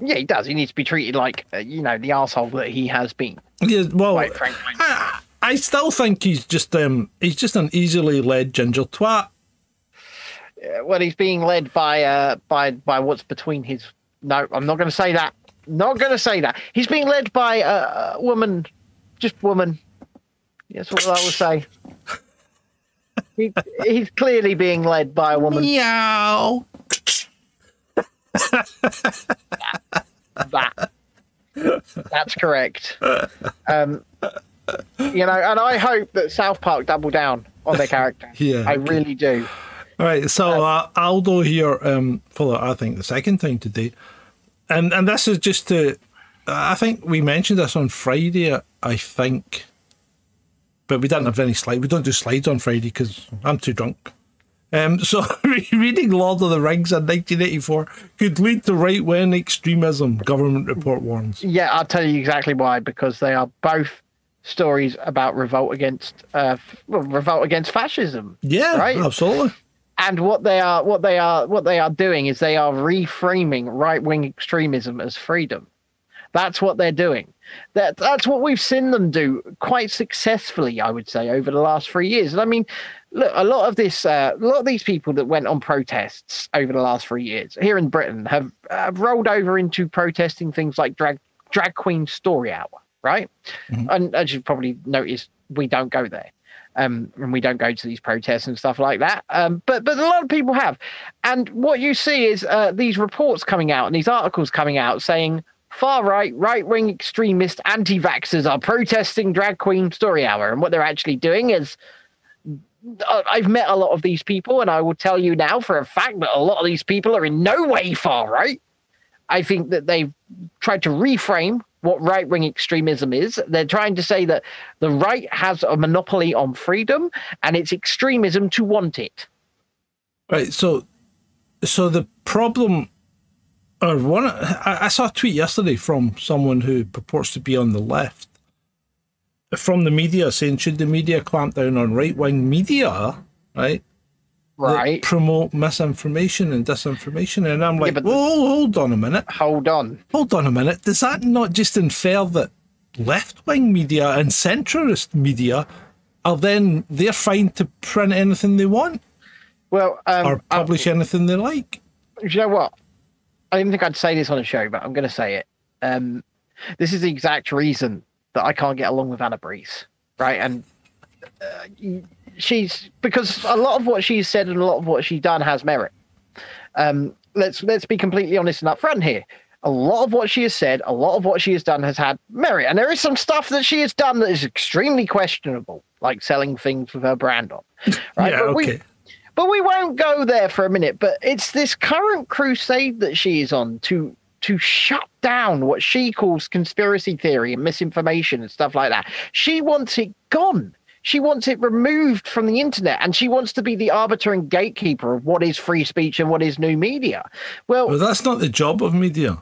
Yeah, he does. He needs to be treated like, uh, you know, the asshole that he has been. Yeah, well, Quite frankly. I, I still think he's just um he's just an easily led ginger twat. Uh, well, he's being led by uh by by what's between his. No, I'm not going to say that. Not going to say that. He's being led by a, a woman, just woman. That's what I will say. he, he's clearly being led by a woman. Meow. That that's correct. Um, you know, and I hope that South Park double down on their character. Yeah, I okay. really do. All right, so uh, Aldo here um, for I think the second time today, and and this is just to, I think we mentioned this on Friday, I think, but we didn't have any slides. We don't do slides on Friday because I'm too drunk. Um, so reading Lord of the Rings in 1984 could lead to right wing extremism. Government report warns. Yeah, I'll tell you exactly why. Because they are both stories about revolt against, uh, well, revolt against fascism. Yeah, Right. absolutely. And what they are, what they are, what they are doing is they are reframing right wing extremism as freedom. That's what they're doing. That that's what we've seen them do quite successfully, I would say, over the last three years. And I mean, look, a lot of this, uh, a lot of these people that went on protests over the last three years here in Britain have, have rolled over into protesting things like drag drag queen story hour, right? And as you've probably noticed, we don't go there. Um, and we don't go to these protests and stuff like that. Um, but but a lot of people have, and what you see is uh, these reports coming out and these articles coming out saying far right, right wing extremist anti vaxxers are protesting drag queen story hour, and what they're actually doing is. I- I've met a lot of these people, and I will tell you now for a fact that a lot of these people are in no way far right. I think that they've tried to reframe what right wing extremism is. They're trying to say that the right has a monopoly on freedom and it's extremism to want it. Right. So, so the problem, or one, I, I saw a tweet yesterday from someone who purports to be on the left, from the media, saying should the media clamp down on right wing media, right? Right. promote misinformation and disinformation, and I'm like, but- whoa, hold on a minute, Hold on. hold on a minute. Does that not just infer that left wing media and centrist media are then they're fine to print anything they want Well, um, or publish anything they like? do you know what? I didn't think I'd say this on a show, but I'm going to say it. Um, this is the exact reason that I can't get along with Anna Brees, right? And uh, she's because a lot of what she's said and a lot of what she's done has merit. Um, let's let's be completely honest and upfront here. A lot of what she has said, a lot of what she has done has had merit, and there is some stuff that she has done that is extremely questionable, like selling things with her brand on. Right? Yeah, But we- okay. but we won't go there for a minute. But it's this current crusade that she is on to to shut down what she calls conspiracy theory and misinformation and stuff like that. She wants it gone. She wants it removed from the internet, and she wants to be the arbiter and gatekeeper of what is free speech and what is new media. Well, But that's not the job of media.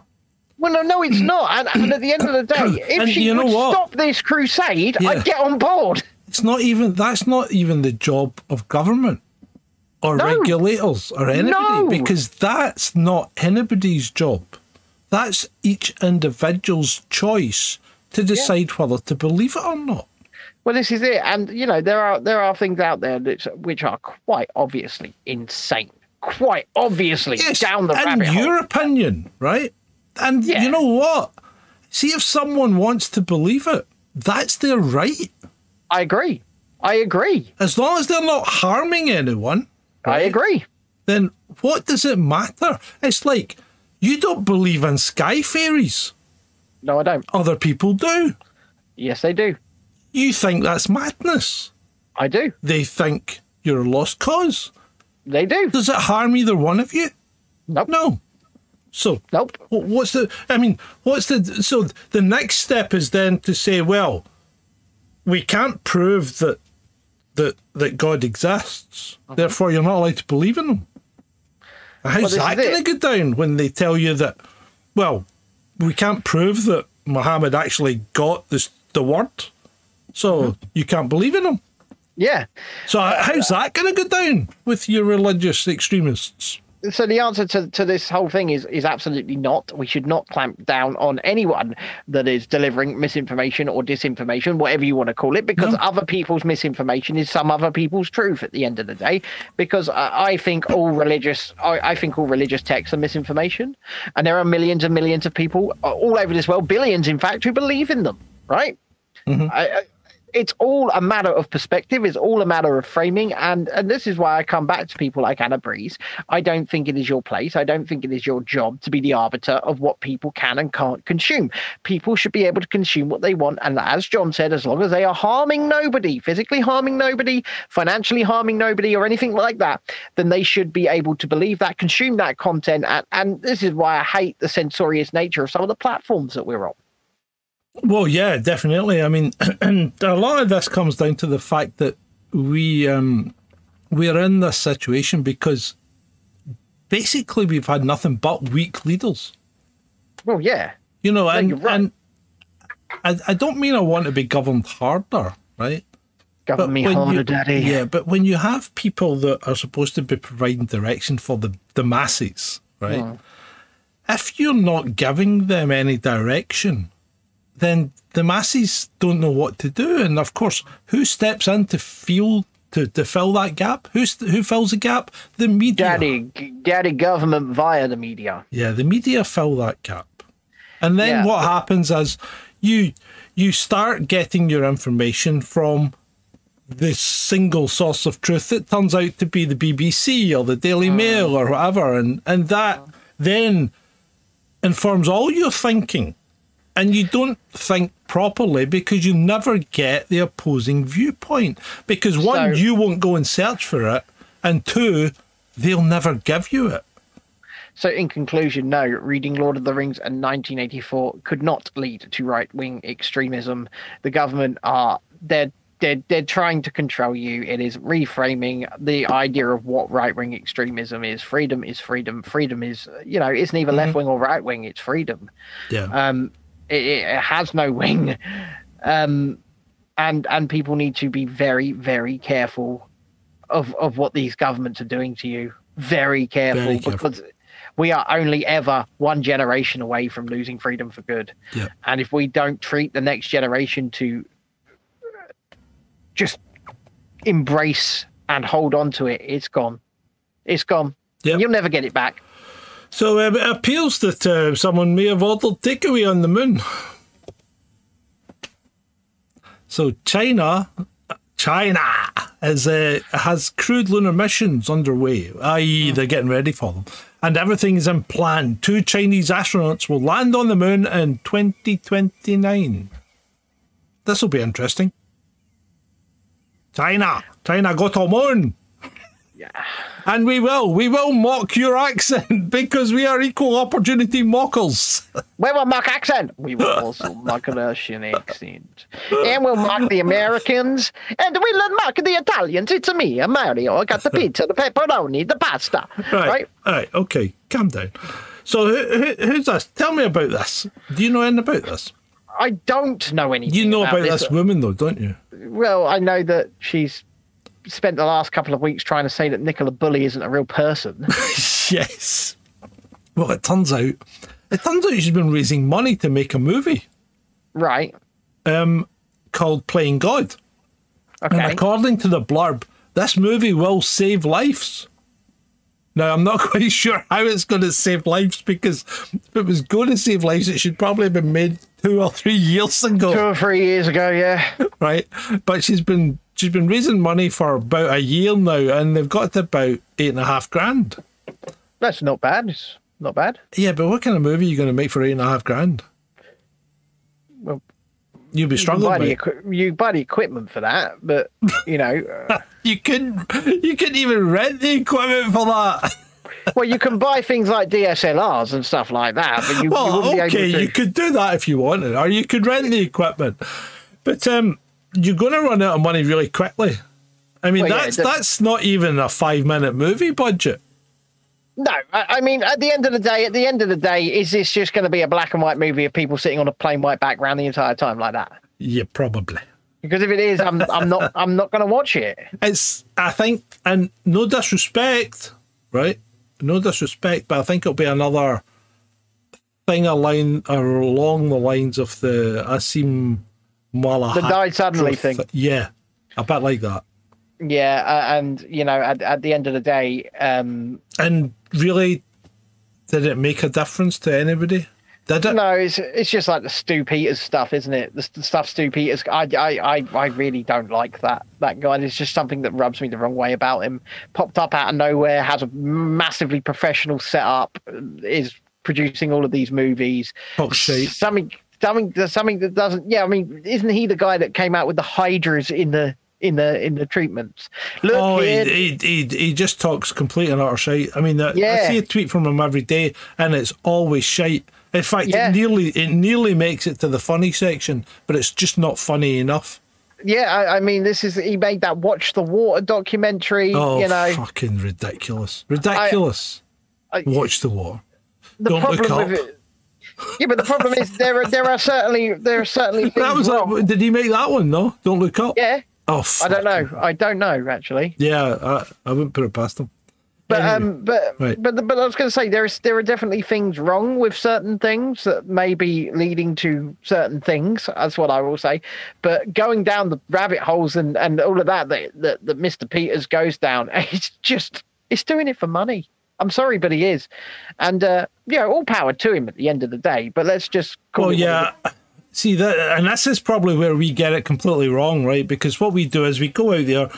well, no, no, it's not. And, and at the end of the day, if And she you know would what? stop this crusade, Yeah. I'd get on board. It's not even that's not even the job of government or No. regulators or anybody No. because that's not anybody's job. That's each individual's choice to decide whether to believe it or not. Well, this is it, and you know there are there are things out there which are quite obviously insane, quite obviously down the rabbit hole. your opinion, right? And Yeah. you know what? See if someone wants to believe it, that's their right. I agree. I agree. As long as they're not harming anyone, I agree. then what does it matter? It's like you don't believe in sky fairies. No, I don't. Other people do. Yes, they do. You think that's madness. I do. They think you're a lost cause. They do. Does it harm either one of you? Nope. No. So Nope. what's the? I mean, what's the? So the next step is then to say, well, we can't prove that that that God exists. Uh-huh. Therefore, you're not allowed to believe in him. How's this that going to go down when they tell you that? Well, we can't prove that Muhammad actually got this the word, so you can't believe in them. Yeah. So how's that going to go down with your religious extremists? So the answer to, to this whole thing is is absolutely not. We should not clamp down on anyone that is delivering misinformation or disinformation, whatever you want to call it, because No. other people's misinformation is some other people's truth at the end of the day. Because I, I think all religious, I, I think all religious texts are misinformation, and there are millions and millions of people uh, all over this world, billions in fact, who believe in them. Right? I, I, it's all a matter of perspective. It's all a matter of framing, and and this is why I come back to people like Anna Brees. I don't think it is your place. I don't think it is your job to be the arbiter of what people can and can't consume. People should be able to consume what they want, and as John said, as long as they are harming nobody, physically harming nobody, financially harming nobody, or anything like that, then they should be able to believe that, consume that content, and and this is why I hate the censorious nature of some of the platforms that we're on. Well, yeah, definitely. I mean, and a lot of this comes down to the fact that we um, we're in this situation because basically we've had nothing but weak leaders. Well, yeah, You know, and right. and I, I don't mean I want to be governed harder, right? govern me harder, you, daddy. Yeah, but when you have people that are supposed to be providing direction for the, the masses, right? Hmm. If you're not giving them any direction, then the masses don't know what to do. And of course, who steps in to feel to, to fill that gap? Who's who fills the gap? The media. Daddy, daddy government via the media. Yeah, the media fill that gap. And then Yeah. what happens is you you start getting your information from the single source of truth that turns out to be the BBC or the Daily mm. Mail or whatever and and that mm. then informs all your thinking and you don't think properly because you never get the opposing viewpoint because one So- you won't go and search for it and two they'll never give you it So, in conclusion, no, reading Lord of the Rings in 1984 could not lead to right wing extremism. The government are they're they're they're trying to control you. It is reframing the idea of what right wing extremism is. Freedom is freedom. Freedom is you know it's neither left wing or right wing. It's freedom. yeah Um, it, it has no wing, um, and and people need to be very very careful of of what these governments are doing to you. Very careful, Very careful. because we are only ever one generation away from losing freedom for good. Yeah. And if we don't treat the next generation to just embrace and hold on to it, it's gone. It's gone. Yep. You'll never get it back. So um, it appears that uh, someone may have ordered takeaway on the moon. So China, China is uh, has crewed lunar missions underway, i.e., they're getting ready for them, and everything is in plan. Two Chinese astronauts will land on the moon in 2029. This will be interesting. China, China go to moon. And we will, we will mock your accent because we are equal opportunity mockers. We will mock accent. We will also mock Russian accent. And we'll mock the Americans. And we'll mock the Italians. It's me, a Mario. I got the pizza, the pepperoni, the pasta. Right, Right? right, okay, calm down. So who, who, who's this? Tell me about this. Do you know anything about this? I don't know anything. You know about, this. this woman though, don't you? Well, I know that she's spent the last couple of weeks trying to say that Nicola Bulley isn't a real person. yes. Well, it turns out, it turns out she's been raising money to make a movie right. um, called Playing God. Okay. And according to the blurb, this movie will save lives. Now, I'm not quite sure how it's going to save lives because if it was going to save lives, it should probably have been made two or three years ago, Two or three years ago, yeah. right? But she's been she's been raising money for about a year now, and they've got to about eight and a half grand. That's not bad. It's not bad. Yeah, but what kind of movie are you going to make for eight and a half grand? Well, you'd be You struggling. buy, the you buy the equipment for that, but, you know, uh, You couldn't. You couldn't even rent the equipment for that. well, you can buy things like DSLRs and stuff like that, but you, you Well, wouldn't okay, be able to. you could do that if you wanted, or you could rent the equipment. But um, you're going to run out of money really quickly. I mean, Well, that's does- that's not even a five minute movie budget. No, I, I mean, at the end of the day, at the end of the day, is this just going to be a black and white movie of people sitting on a plain white background the entire time like that? Yeah, probably. Because if it is, I'm, I'm not, I'm not going to watch it. It's, I think, and no disrespect, right? No disrespect, but I think it'll be another thing align, along the lines of the Asim Mala. The died suddenly thing. Yeah, about like that. Yeah, uh, and you know, at, at the end of the day, um, And really, did it make a difference to anybody? Did it? no, it's it's just like the Stew Peters stuff, isn't it? The, the stuff Stew Peters. I, I, I, I really don't like that that guy. It's just something that rubs me the wrong way about him. Popped up out of nowhere, has a massively professional setup, is producing all of these movies. Talk shite. Something, something, something that doesn't. Yeah, I mean, isn't he the guy that came out with the hydras in the in the in the treatments? Look Oh, he, he, he, just talks complete and utter shite. I mean, I- I see a tweet from him every day, and it's always shite. In fact, Yeah. it nearly it nearly makes it to the funny section, but it's just not funny enough. Yeah, I, I mean, this is he made that Watch the Water documentary. Oh, you know, fucking ridiculous! Ridiculous. I- Watch the war. the don't look problem with up. it. Yeah, but the problem is there are there are certainly there are certainly things That was wrong. like, did he make that one? though? don't look up. yeah. Oh, I don't know. I don't know actually. Yeah, I, I wouldn't put it past him. But Anyway. um, but Right. but but I was going to say there is there are definitely things wrong with certain things that may be leading to certain things. That's what I will say. But going down the rabbit holes and and all of that that that, that Mr. Peters goes down, it's just it's doing it for money. I'm sorry, but he is, and uh, you know, all power to him at the end of the day. But let's just call Well, it what it yeah. See that, and this is probably where we get it completely wrong, right? Because what we do is we go out there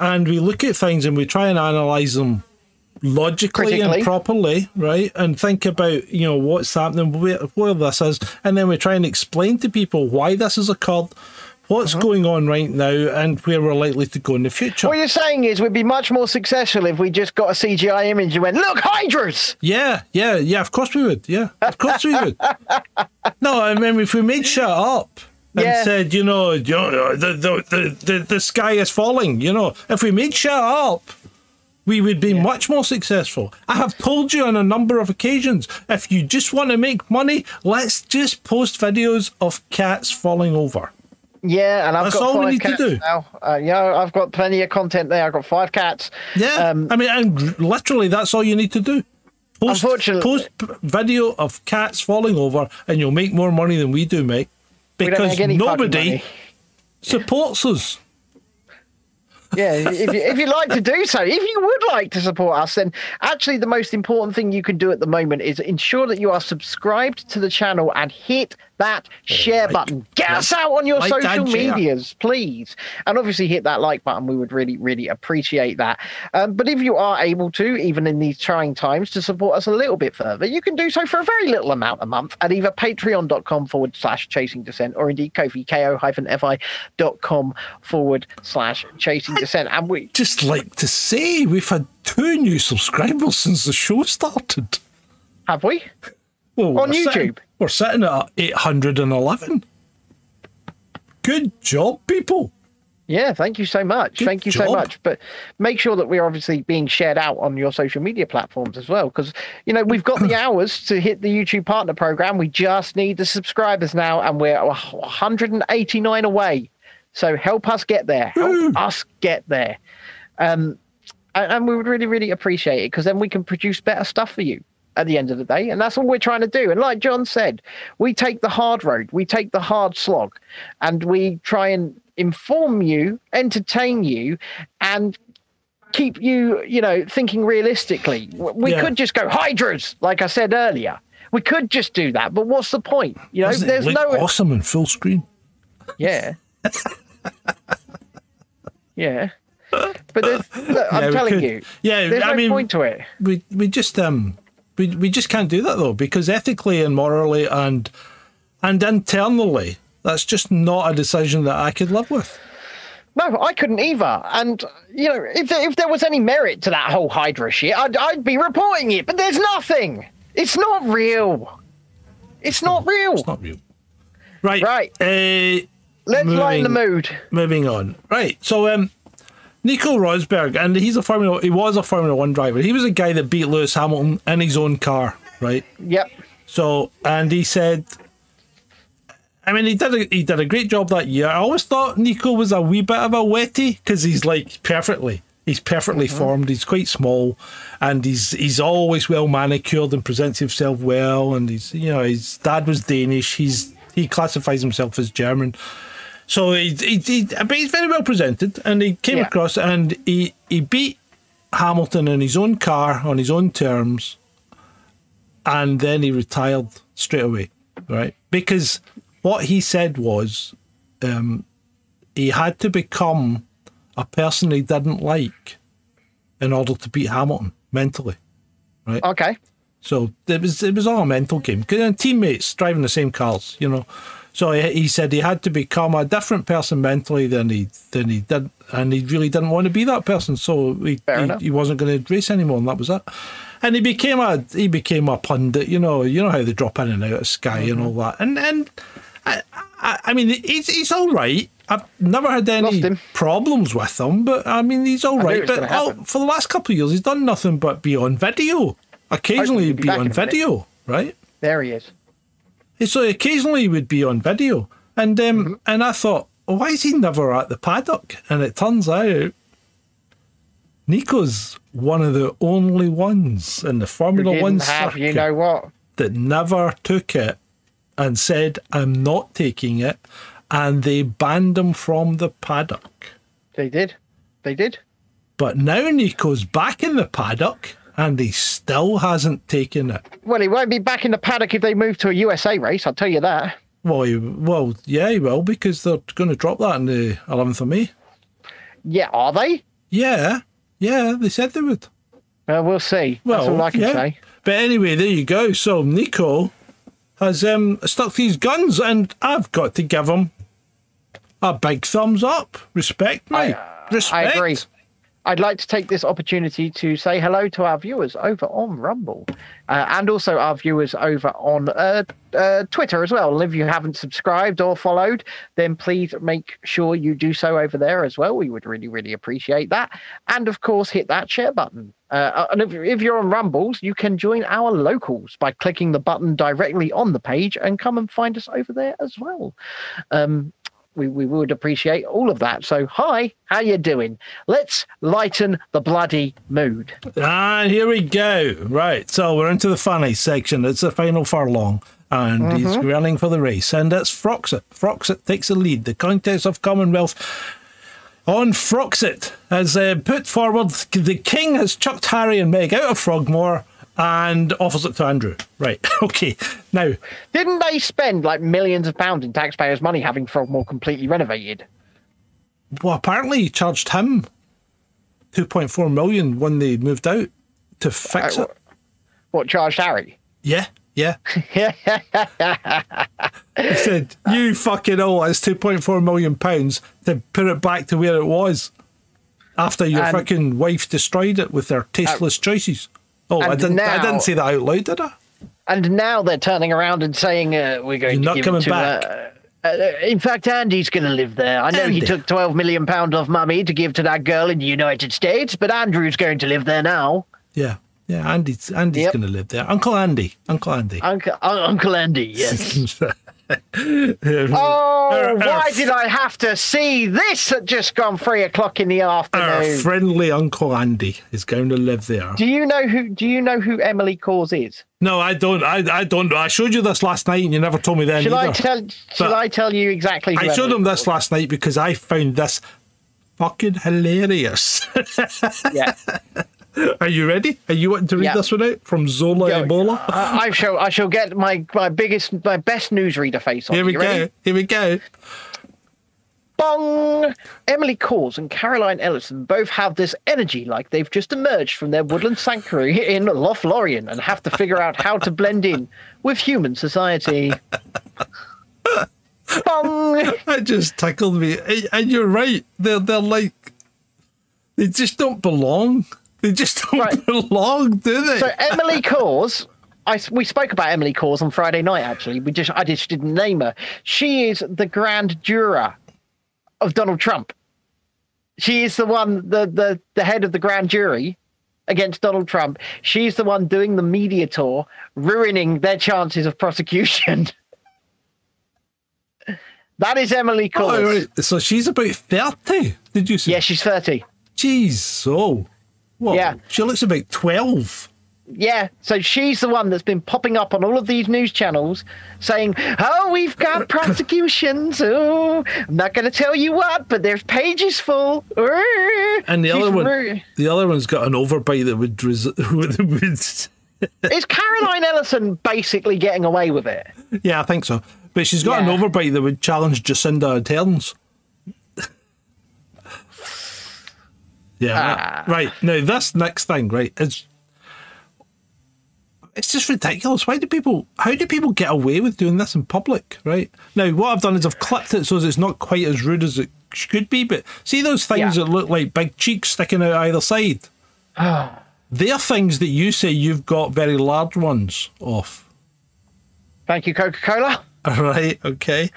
and we look at things and we try and analyze them logically Critically. and properly, right? And think about you know what's happening, where, where this is, and then we try and explain to people why this has occurred, what's Uh-huh. going on right now, and where we're likely to go in the future. What you're saying is we'd be much more successful if we just got a CGI image and went, look, Hydras! Yeah, yeah, yeah. Of course we would. Yeah, of course we would. No, I mean if we made shit up and Yeah. said, you know, you know, the, the the the the sky is falling, you know, if we made shit up, we would be much more successful. I have told you on a number of occasions, if you just want to make money, let's just post videos of cats falling over. Yeah, and I've That's got all we five need to do. now. Uh, yeah, I've got plenty of content there. I've got five cats. Yeah, Um, I mean, and literally, that's all you need to do. Post, Unfortunately- post p- video of cats falling over, and you'll make more money than we do, mate. we don't Because make any fucking nobody money. supports us. Yeah, if you, if you'd like to do so, if you would like to support us, then actually the most important thing you can do at the moment is ensure that you are subscribed to the channel and hit that share like- button. Get us out on your like social medias, please. And obviously hit that like button. We would really, really appreciate that. Um, but if you are able to, even in these trying times, to support us a little bit further, you can do so for a very little amount a month at either patreon.com forward slash chasing descent or indeed Ko-fi, ko hyphen fi dot com forward slash chasing descent. And we, Just like to say, we've had two new subscribers since the show started. have we? Well, On we're YouTube? sitting- we're sitting at 811. Good job, people. Yeah, thank you so much. Good thank you so much. But make sure that we're obviously being shared out on your social media platforms as well. Because, you know, we've got the hours to hit the YouTube partner program. We just need the subscribers now, and we're 189 away. So help us get there. Help us get there. Um, and, and we would really, really appreciate it because then we can produce better stuff for you at the end of the day. And that's all we're trying to do. And like John said, we take the hard road, we take the hard slog, and we try and inform you, entertain you, and keep you, you know, thinking realistically. We Yeah. could just go hydras, like I said earlier. We could just do that, but what's the point? You know, Doesn't there's no awesome in full screen. yeah. yeah. But look, I'm Yeah, telling could. you, Yeah, there's I no mean, point to it. we we just um we we just can't do that though because ethically and morally and and internally that's just not a decision that I could live with. No, I couldn't either. And you know, if there, if there was any merit to that whole Hydra shit, I'd I'd be reporting it. But there's nothing. It's not real. It's not real. It's not real. Right. Right. Uh, Let's lighten the mood. moving on. Right. So um Nico Rosberg, and he's a Formula he was a Formula One driver. He was a guy that beat Lewis Hamilton in his own car, right? Yep. So, and he said, I mean, he did a, he did a great job that year. I always thought Nico was a wee bit of a wetty because he's like perfectly, he's perfectly mm-hmm. formed. He's quite small, and he's he's always well manicured and presents himself well. And he's you know his dad was Danish. He's he classifies himself as German. So he, he, he but he's very well presented, and he came Yeah. across and he he beat Hamilton in his own car on his own terms and then he retired straight away, right? Because what he said was um, he had to become a person he didn't like in order to beat Hamilton mentally. Right? Okay. So it was it was all a mental game. 'Cause, teammates driving the same cars, you know. So he, he said he had to become a different person mentally than he than he did, and he really didn't want to be that person. So he he, he wasn't going to race anymore, and that was it. And he became a he became a pundit. You know, you know how they drop in and out of Sky and Mm-hmm. all that. And and I, I, I mean, he's he's all right. I've never had any problems with him, but I mean, he's all right. But oh, for the last couple of years, he's done nothing but be on video. Occasionally, be be on video, right? There he is. So occasionally he would be on video, and um, Mm-hmm. and I thought, well, why is he never at the paddock? And it turns out Nico's one of the only ones in the Formula One have, circuit you know what? that never took it and said, I'm not taking it. And they banned him from the paddock. They did. They did. But now Nico's back in the paddock and he still hasn't taken it. Well, he won't be back in the paddock if they move to a USA race. I'll tell you that. Well, he, well, yeah, he will because they're going to drop that on the 11th of May. Yeah, are they? Yeah, yeah, they said they would. Well, we'll see. Well, That's all I can yeah. say. But anyway, there you go. So Nico has um, stuck these guns, and I've got to give him a big thumbs up. Respect, mate. Respect. I agree. I'd like to take this opportunity to say hello to our viewers over on Rumble uh, and also our viewers over on uh, uh, Twitter as well. If you haven't subscribed or followed, then please make sure you do so over there as well. We would really, really appreciate that. And of course, hit that share button. Uh, and if, if you're on Rumbles, you can join our locals by clicking the button directly on the page and come and find us over there as well. Um, we, we would appreciate all of that. So, hi, how you doing? Let's lighten the bloody mood. And here we go. Right, so we're into the funny section. It's the final furlong, and he's running for the race, and it's Froxit. Froxit takes the lead. The Countess of Commonwealth on Froxit has uh, put forward the King has chucked Harry and Meg out of Frogmore and offers it to Andrew. Right, okay. Now, Didn't they spend like millions of pounds in taxpayers' money having Frogmore completely renovated? well, apparently he charged him 2.4 million when they moved out to fix Uh, it. What charged Harry? Yeah, yeah. He said, "You fucking owe us two point four million pounds to put it back to where it was after your And- fucking wife destroyed it with their tasteless choices." Oh, I didn't. I didn't say that out loud, did I? And now they're turning around and saying uh, we're going You're to not give coming to. back. Uh, uh, in fact, Andy's going to live there. I know he took twelve million pound off Mummy to give to that girl in the United States, but Andrew's going to live there now. Yeah, yeah. Andy's Andy's Yep. going to live there. Uncle Andy. Uncle Andy. Uncle, Un- Uncle Andy, yes. oh, why did I have to see this at just gone three o'clock in the afternoon? Our afternoon? friendly Uncle Andy is going to live there. do you know who? Do you know who Emily Kohrs is? No, I don't. I, I don't. I showed you this last night, and you never told me then. Shall I tell? Shall But I tell you exactly? Who I showed Emily him this last night because I found this fucking hilarious. Yeah. Are you ready? Are you wanting to read Yeah. this one out from Zola. Ebola? I, I shall. I shall get my my biggest, my best newsreader face on. Here we go. ready? Here we go. Bong! Emily Kohrs and Caroline Ellison both have this energy like they've just emerged from their woodland sanctuary in Lothlorien and have to figure out how to blend in with human society. Bong! That just tickled me. And- And you're right. They're they're like they just don't belong. They just don't Right. belong, do they? So Emily Kohrs, I we spoke about Emily Kohrs on Friday night. Actually, we just I just didn't name her. She is the grand juror of Donald Trump. She is the one, the the the head of the grand jury against Donald Trump. She's the one doing the media tour, ruining their chances of prosecution. that is Emily Kohrs. Oh. So she's about thirty. Did you say? Yeah, she's thirty. Jeez. So. Well, Yeah. She looks about twelve. Yeah, so she's the one that's been popping up on all of these news channels saying, Oh, we've got prosecutions. Oh, I'm not going to tell you what, but there's pages full. And the She's other one, the other one's got an overbite that would, res- Is Caroline Ellison basically getting away with it? yeah, I think so. But she's got Yeah. an overbite that would challenge Jacinda Ardern's. Yeah, Ah. right. Now this next thing, right, is it's just ridiculous. Why do people? How do people get away with doing this in public? Right now, what I've done is I've clipped it so it's not quite as rude as it could be. But see those things Yeah. that look like big cheeks sticking out either side. They're things that you say you've got very large ones off. Thank you, Coca Cola. Right, okay.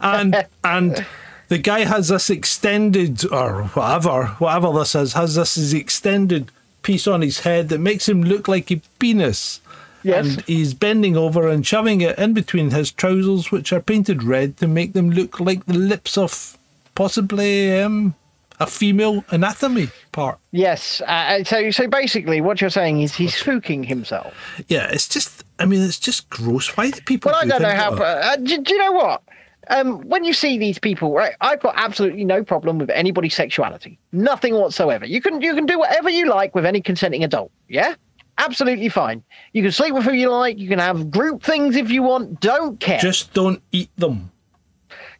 And and the guy has this extended or whatever, whatever this is, has this is extended piece on his head that makes him look like a penis. Yes. And he's bending over and shoving it in between his trousers, which are painted red to make them look like the lips of possibly um, a female anatomy. part. Yes. Uh, so so basically, what you're saying is he's spooking himself. Yeah, it's just. I mean, it's just gross. Why do people? Well, I do don't know how. that? Uh, do, do you know what? Um, when you see these people, right? I've got absolutely no problem with anybody's sexuality, nothing whatsoever. You can you can do whatever you like with any consenting adult. Yeah, absolutely fine. You can sleep with who you like. You can have group things if you want. Don't care. Just don't eat them.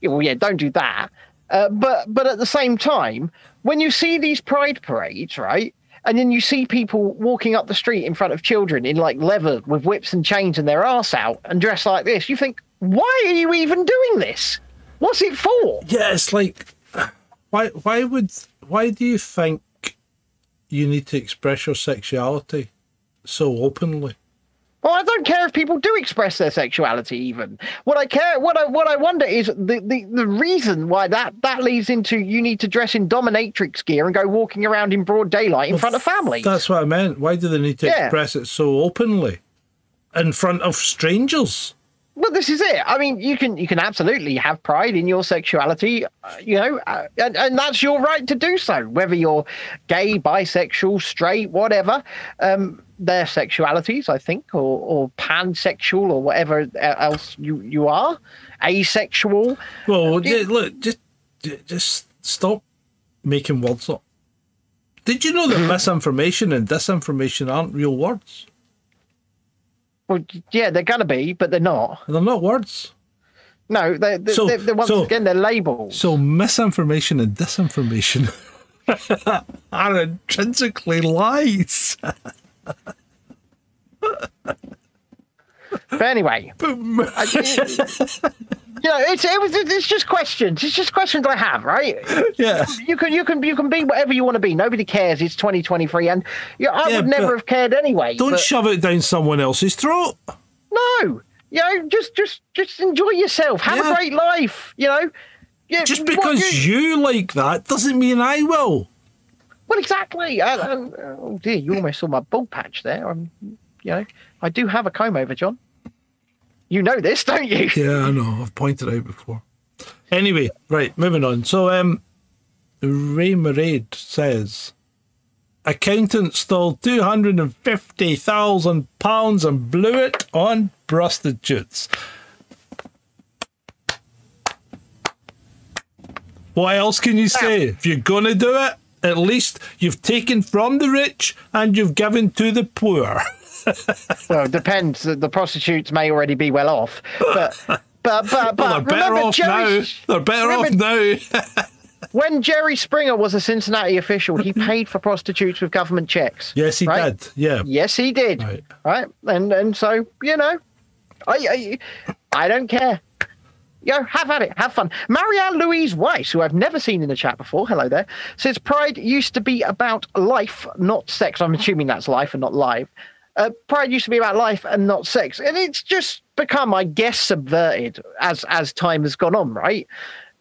Yeah, well, yeah, don't do that. Uh, but but at the same time, when you see these pride parades, right, and then you see people walking up the street in front of children in like leather with whips and chains and their arse out and dressed like this, you think, why are you even doing this? What's it for? Yeah, it's like, why? Why would? Why do you think you need to express your sexuality so openly? Well, I don't care if people do express their sexuality. Even what I care, what I what I wonder is the, the, the reason why that that leads into you need to dress in dominatrix gear and go walking around in broad daylight in front of families. That's what I meant. Why do they need to Yeah. express it so openly in front of strangers? Well, this is it. I mean, you can you can absolutely have pride in your sexuality, uh, you know, uh, and, and that's your right to do so. Whether you're gay, bisexual, straight, whatever, um, their sexualities, I think, or or pansexual or whatever else you you are, asexual. Well, Yeah. look, just just stop making words up. Did you know Mm-hmm. that misinformation and disinformation aren't real words? Well, yeah, they're gonna be, but they're not. They're not words. No, they they So- they're, they're, once so- again they're labels. So misinformation and disinformation are intrinsically lies. But anyway, I- you know, it's it was it's just questions. It's just questions I have, right? yeah. you can you can you can be whatever you want to be. Nobody cares. It's 2023, and yeah, I Yeah, would never have cared anyway. Don't but shove it down someone else's throat. no, you know, just just just enjoy yourself. Have Yeah. a great life. You know, yeah, Just because you like that doesn't mean I will. well, exactly. And, and, oh dear, you almost saw my bald patch there. I'm, you know, I do have a comb over, John. You know this, don't you? Yeah, I know. I've pointed out before. Anyway, right, moving on. So, um, Ray Marade says accountant stole two hundred and fifty thousand pounds and blew it on prostitutes. What else can you say? If you're gonna do it, at least you've taken from the rich and you've given to the poor. Well, it depends. The prostitutes may already be well off, but but but but Well, they're better remember off now. Jerry, They're better remember- off now. when Jerry Springer was a Cincinnati official, he paid for prostitutes with government checks. yes, he right? did. Yeah. Yes, he did. Right. Right. And and so you know, I I, I don't care. Know, have at it, have fun. Marianne Louise Weiss, who I've never seen in the chat before, hello there, says Pride used to be about life, not sex. I'm assuming that's life and not live. Uh, Pride used to be about life and not sex, and it's just become, I guess, subverted as as time has gone on, right?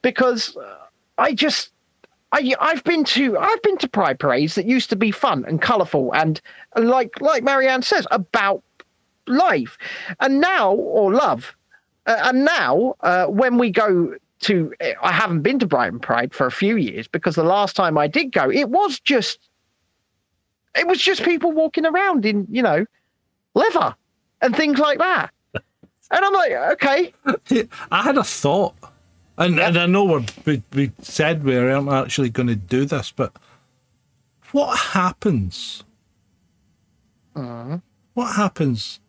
Because uh, I just I, I've been to I've been to pride parades that used to be fun and colourful and like like Marianne says about life, and now or love, uh, and now uh, when we go to I haven't been to Brighton Pride for a few years because the last time I did go it was just it was just people walking around in you know leather and things like that, and I'm like okay I had a thought, and, and I know we're, we we said we aren't actually going to do this, but what happens? Mm-hmm. What happens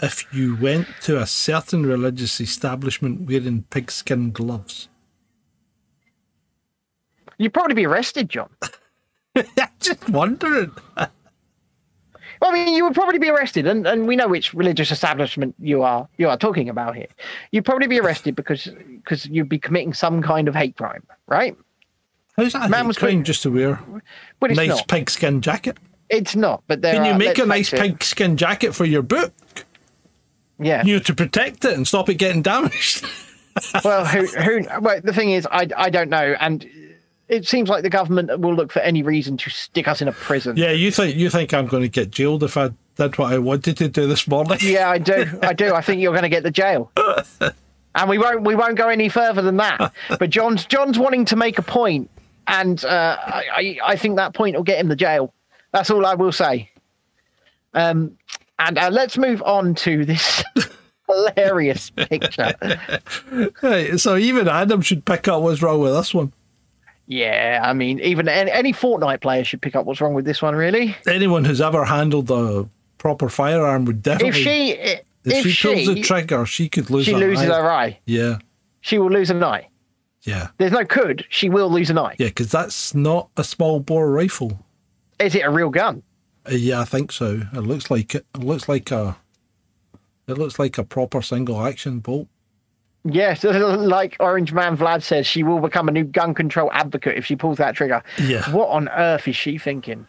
if you went to a certain religious establishment wearing pigskin gloves? you'd probably be arrested, John. Just wondering. Well, I mean, you would probably be arrested, and, and we know which religious establishment you are you are talking about here. You'd probably be arrested because because you'd be committing some kind of hate crime, right? How's that Man was crime just to wear nice not. pigskin jacket? It's not. But there Can you are- make a nice pigskin jacket for your book? Yeah. You know, to protect it and stop it getting damaged. well, who who? Well, the thing is, I I don't know, and it seems like the government will look for any reason to stick us in a prison. Yeah, you think you think I'm going to get jailed if I did what I wanted to do this morning? Yeah, I do. I do. I think you're going to get the jail. And we won't we won't go any further than that. But John's John's wanting to make a point and uh, I, I I think that point will get him the jail. That's all I will say. Um, and uh, let's move on to this hilarious picture. Right, so even Adam should pick up what's wrong with this one. Yeah, I mean, even any, any Fortnite player should pick up what's wrong with this one. Really, Anyone who's ever handled a proper firearm would definitely. if she if if she, she pulls the trigger, she could lose. she her loses eye. her eye, Yeah, she will lose an eye. yeah, There's no could. She will lose an eye. yeah. Because that's not a small bore rifle. Is it a real gun? Uh, yeah, I think so. It looks like it. It looks like a. It looks like a proper single action bolt. Yes, like Orange Man Vlad says, she will become a new gun control advocate if she pulls that trigger. Yeah. What on earth is she thinking?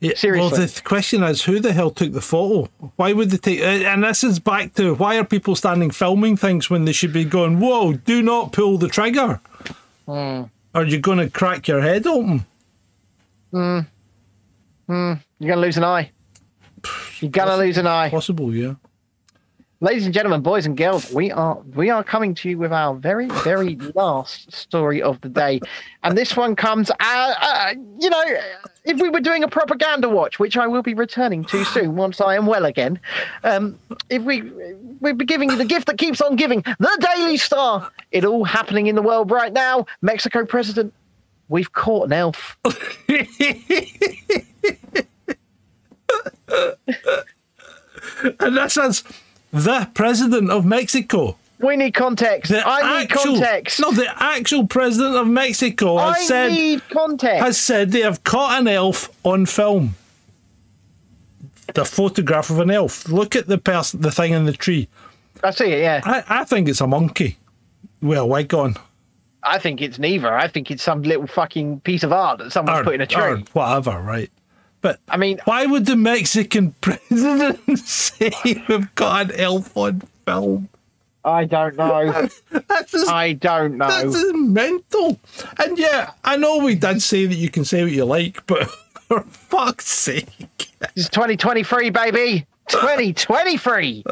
Yeah, Seriously. Well, the th- question is, who the hell took the photo? Why would they take? uh, And this is back to why are people standing filming things when they should be going? Whoa! Do not pull the trigger. Hmm. Are you going to crack your head open? You're gonna lose an eye. You're gonna lose an eye. Possible, yeah. Ladies and gentlemen, boys and girls, we are we are coming to you with our very very last story of the day, and this one comes. Uh, uh, you know, if we were doing a propaganda watch, which I will be returning to soon once I am well again, um, if we we'd be giving you the gift that keeps on giving, the Daily Star. It all happening in the world right now. Mexico president, we've caught an elf. And that is the president of Mexico. We need context. The I need context. No, the actual president of Mexico has I said need context. has said they have caught an elf on film. The photograph of an elf. Look at the person, the thing in the tree. I see it. Yeah. I, I think it's a monkey Well, wig on. I think it's neither. I think it's some little fucking piece of art that someone's Or, put in a tree. or whatever, right? But I mean, why would the Mexican president say we've got an elf on film? I don't know. That's just, I don't know. that's just mental. And yeah, I know we did say that you can say what you like, but for fuck's sake. It's 2023, baby. 2023.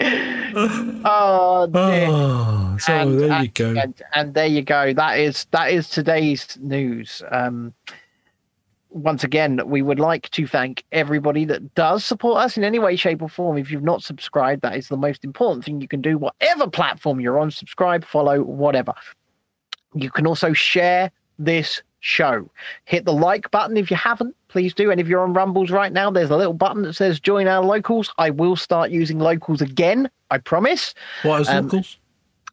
oh, dear. Oh, so and, there you and- go. And, and there you go. That is that is today's news. Um, once again, we would like to thank everybody that does support us in any way, shape, or form. If you've not subscribed, that is the most important thing you can do. Whatever platform you're on, subscribe, follow, whatever. You can also share this show. Hit the like button if you haven't, please do. And if you're on Rumbles right now, there's a little button that says join our locals. I will start using locals again, I promise What is um, locals?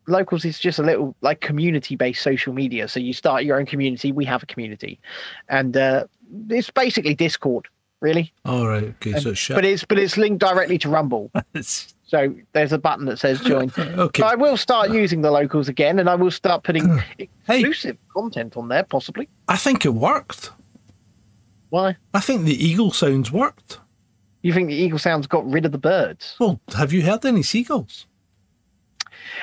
locals is just a little like community based social media so you start your own community we have a community and uh it's basically discord really All right, okay, so it's but it's but it's linked directly to rumble so there's a button that says join okay. so i will start uh. using the locals again and i will start putting uh. Hey. exclusive content on there possibly I think it worked. why I think the eagle sounds worked. you think the eagle sounds got rid of the birds Well, have you heard any seagulls?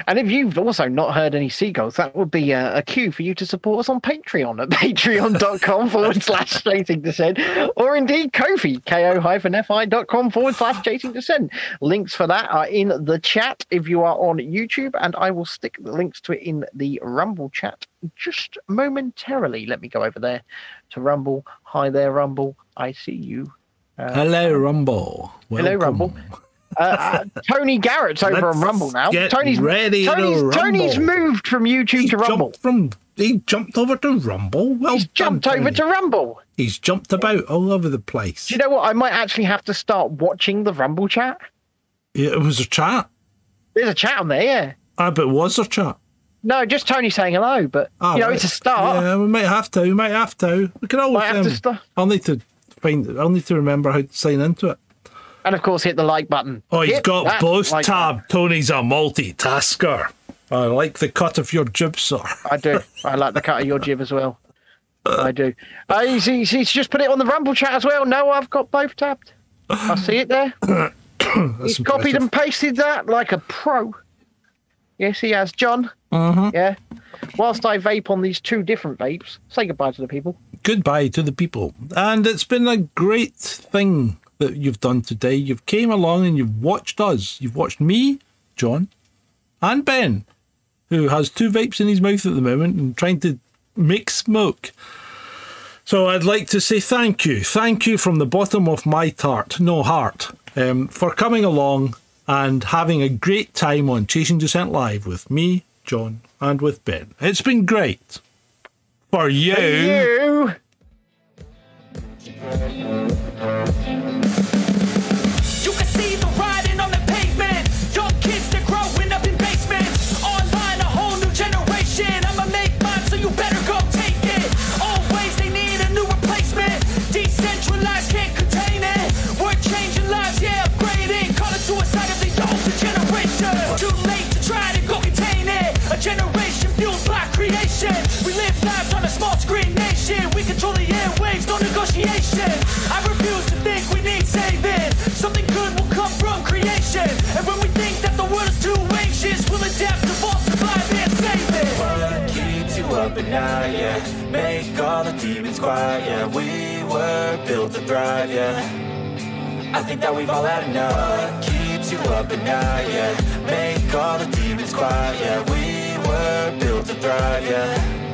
And if you've also not heard any seagulls, that would be a, a cue for you to support us on Patreon at patreon.com forward slash chasing descent, or indeed Ko-fi, ko-fi.com forward slash chasing descent. Links for that are in the chat if you are on YouTube, and I will stick the links to it in the Rumble chat just momentarily. Let me go over there to Rumble. Hi there, Rumble. I see you. Uh, Hello, Rumble. Hello, Rumble. Uh, uh, Tony Garrett's over Let's on Rumble now. Tony's ready to Tony's, Tony's moved from YouTube He to Rumble. from. He jumped over to Rumble. Well He's done, jumped over Tony. to Rumble. He's jumped about all over the place. Do you know what? I might actually have to start watching the Rumble chat. Yeah, it was a chat. There's a chat on there, yeah. Ah, but was there a chat? No, just Tony saying hello, but Ah, you know, right. it's a start. Yeah, we might have to. We might have to. We can always. Might have to um, start. I'll need to find. I'll need to remember how to sign into it. And of course, hit the like button. Oh, he's Hit got both like tab. Tony's a multitasker. I like the cut of your jib, sir. I do. I like the cut of your jib as well. I do. Uh, he's, he's, he's just put it on the Rumble chat as well. No, I've got both tabbed. I see it there. he's copied impressive. and pasted that like a pro. Yes, he has, John. Mm-hmm. Yeah. Whilst I vape on these two different vapes, say goodbye to the people. Goodbye to the people. And it's been a great thing that you've done today. You've came along and you've watched us. You've watched me, John, and Ben, who has two vapes in his mouth at the moment and trying to make smoke. So I'd like to say thank you. Thank you from the bottom of my tart, no heart, um, for coming along and having a great time on Chasing Descent Live with me, John, and with Ben. It's been great. For you. You. You Something good will come from creation. And when we think that the world is too anxious, we'll adapt, evolve, survive, and save it. What keeps you up at night, yeah. Make all the demons quiet, yeah. We were built to thrive, yeah. I think that we've all had enough. What keeps you up at night, yeah. Make all the demons quiet, yeah. We were built to thrive, yeah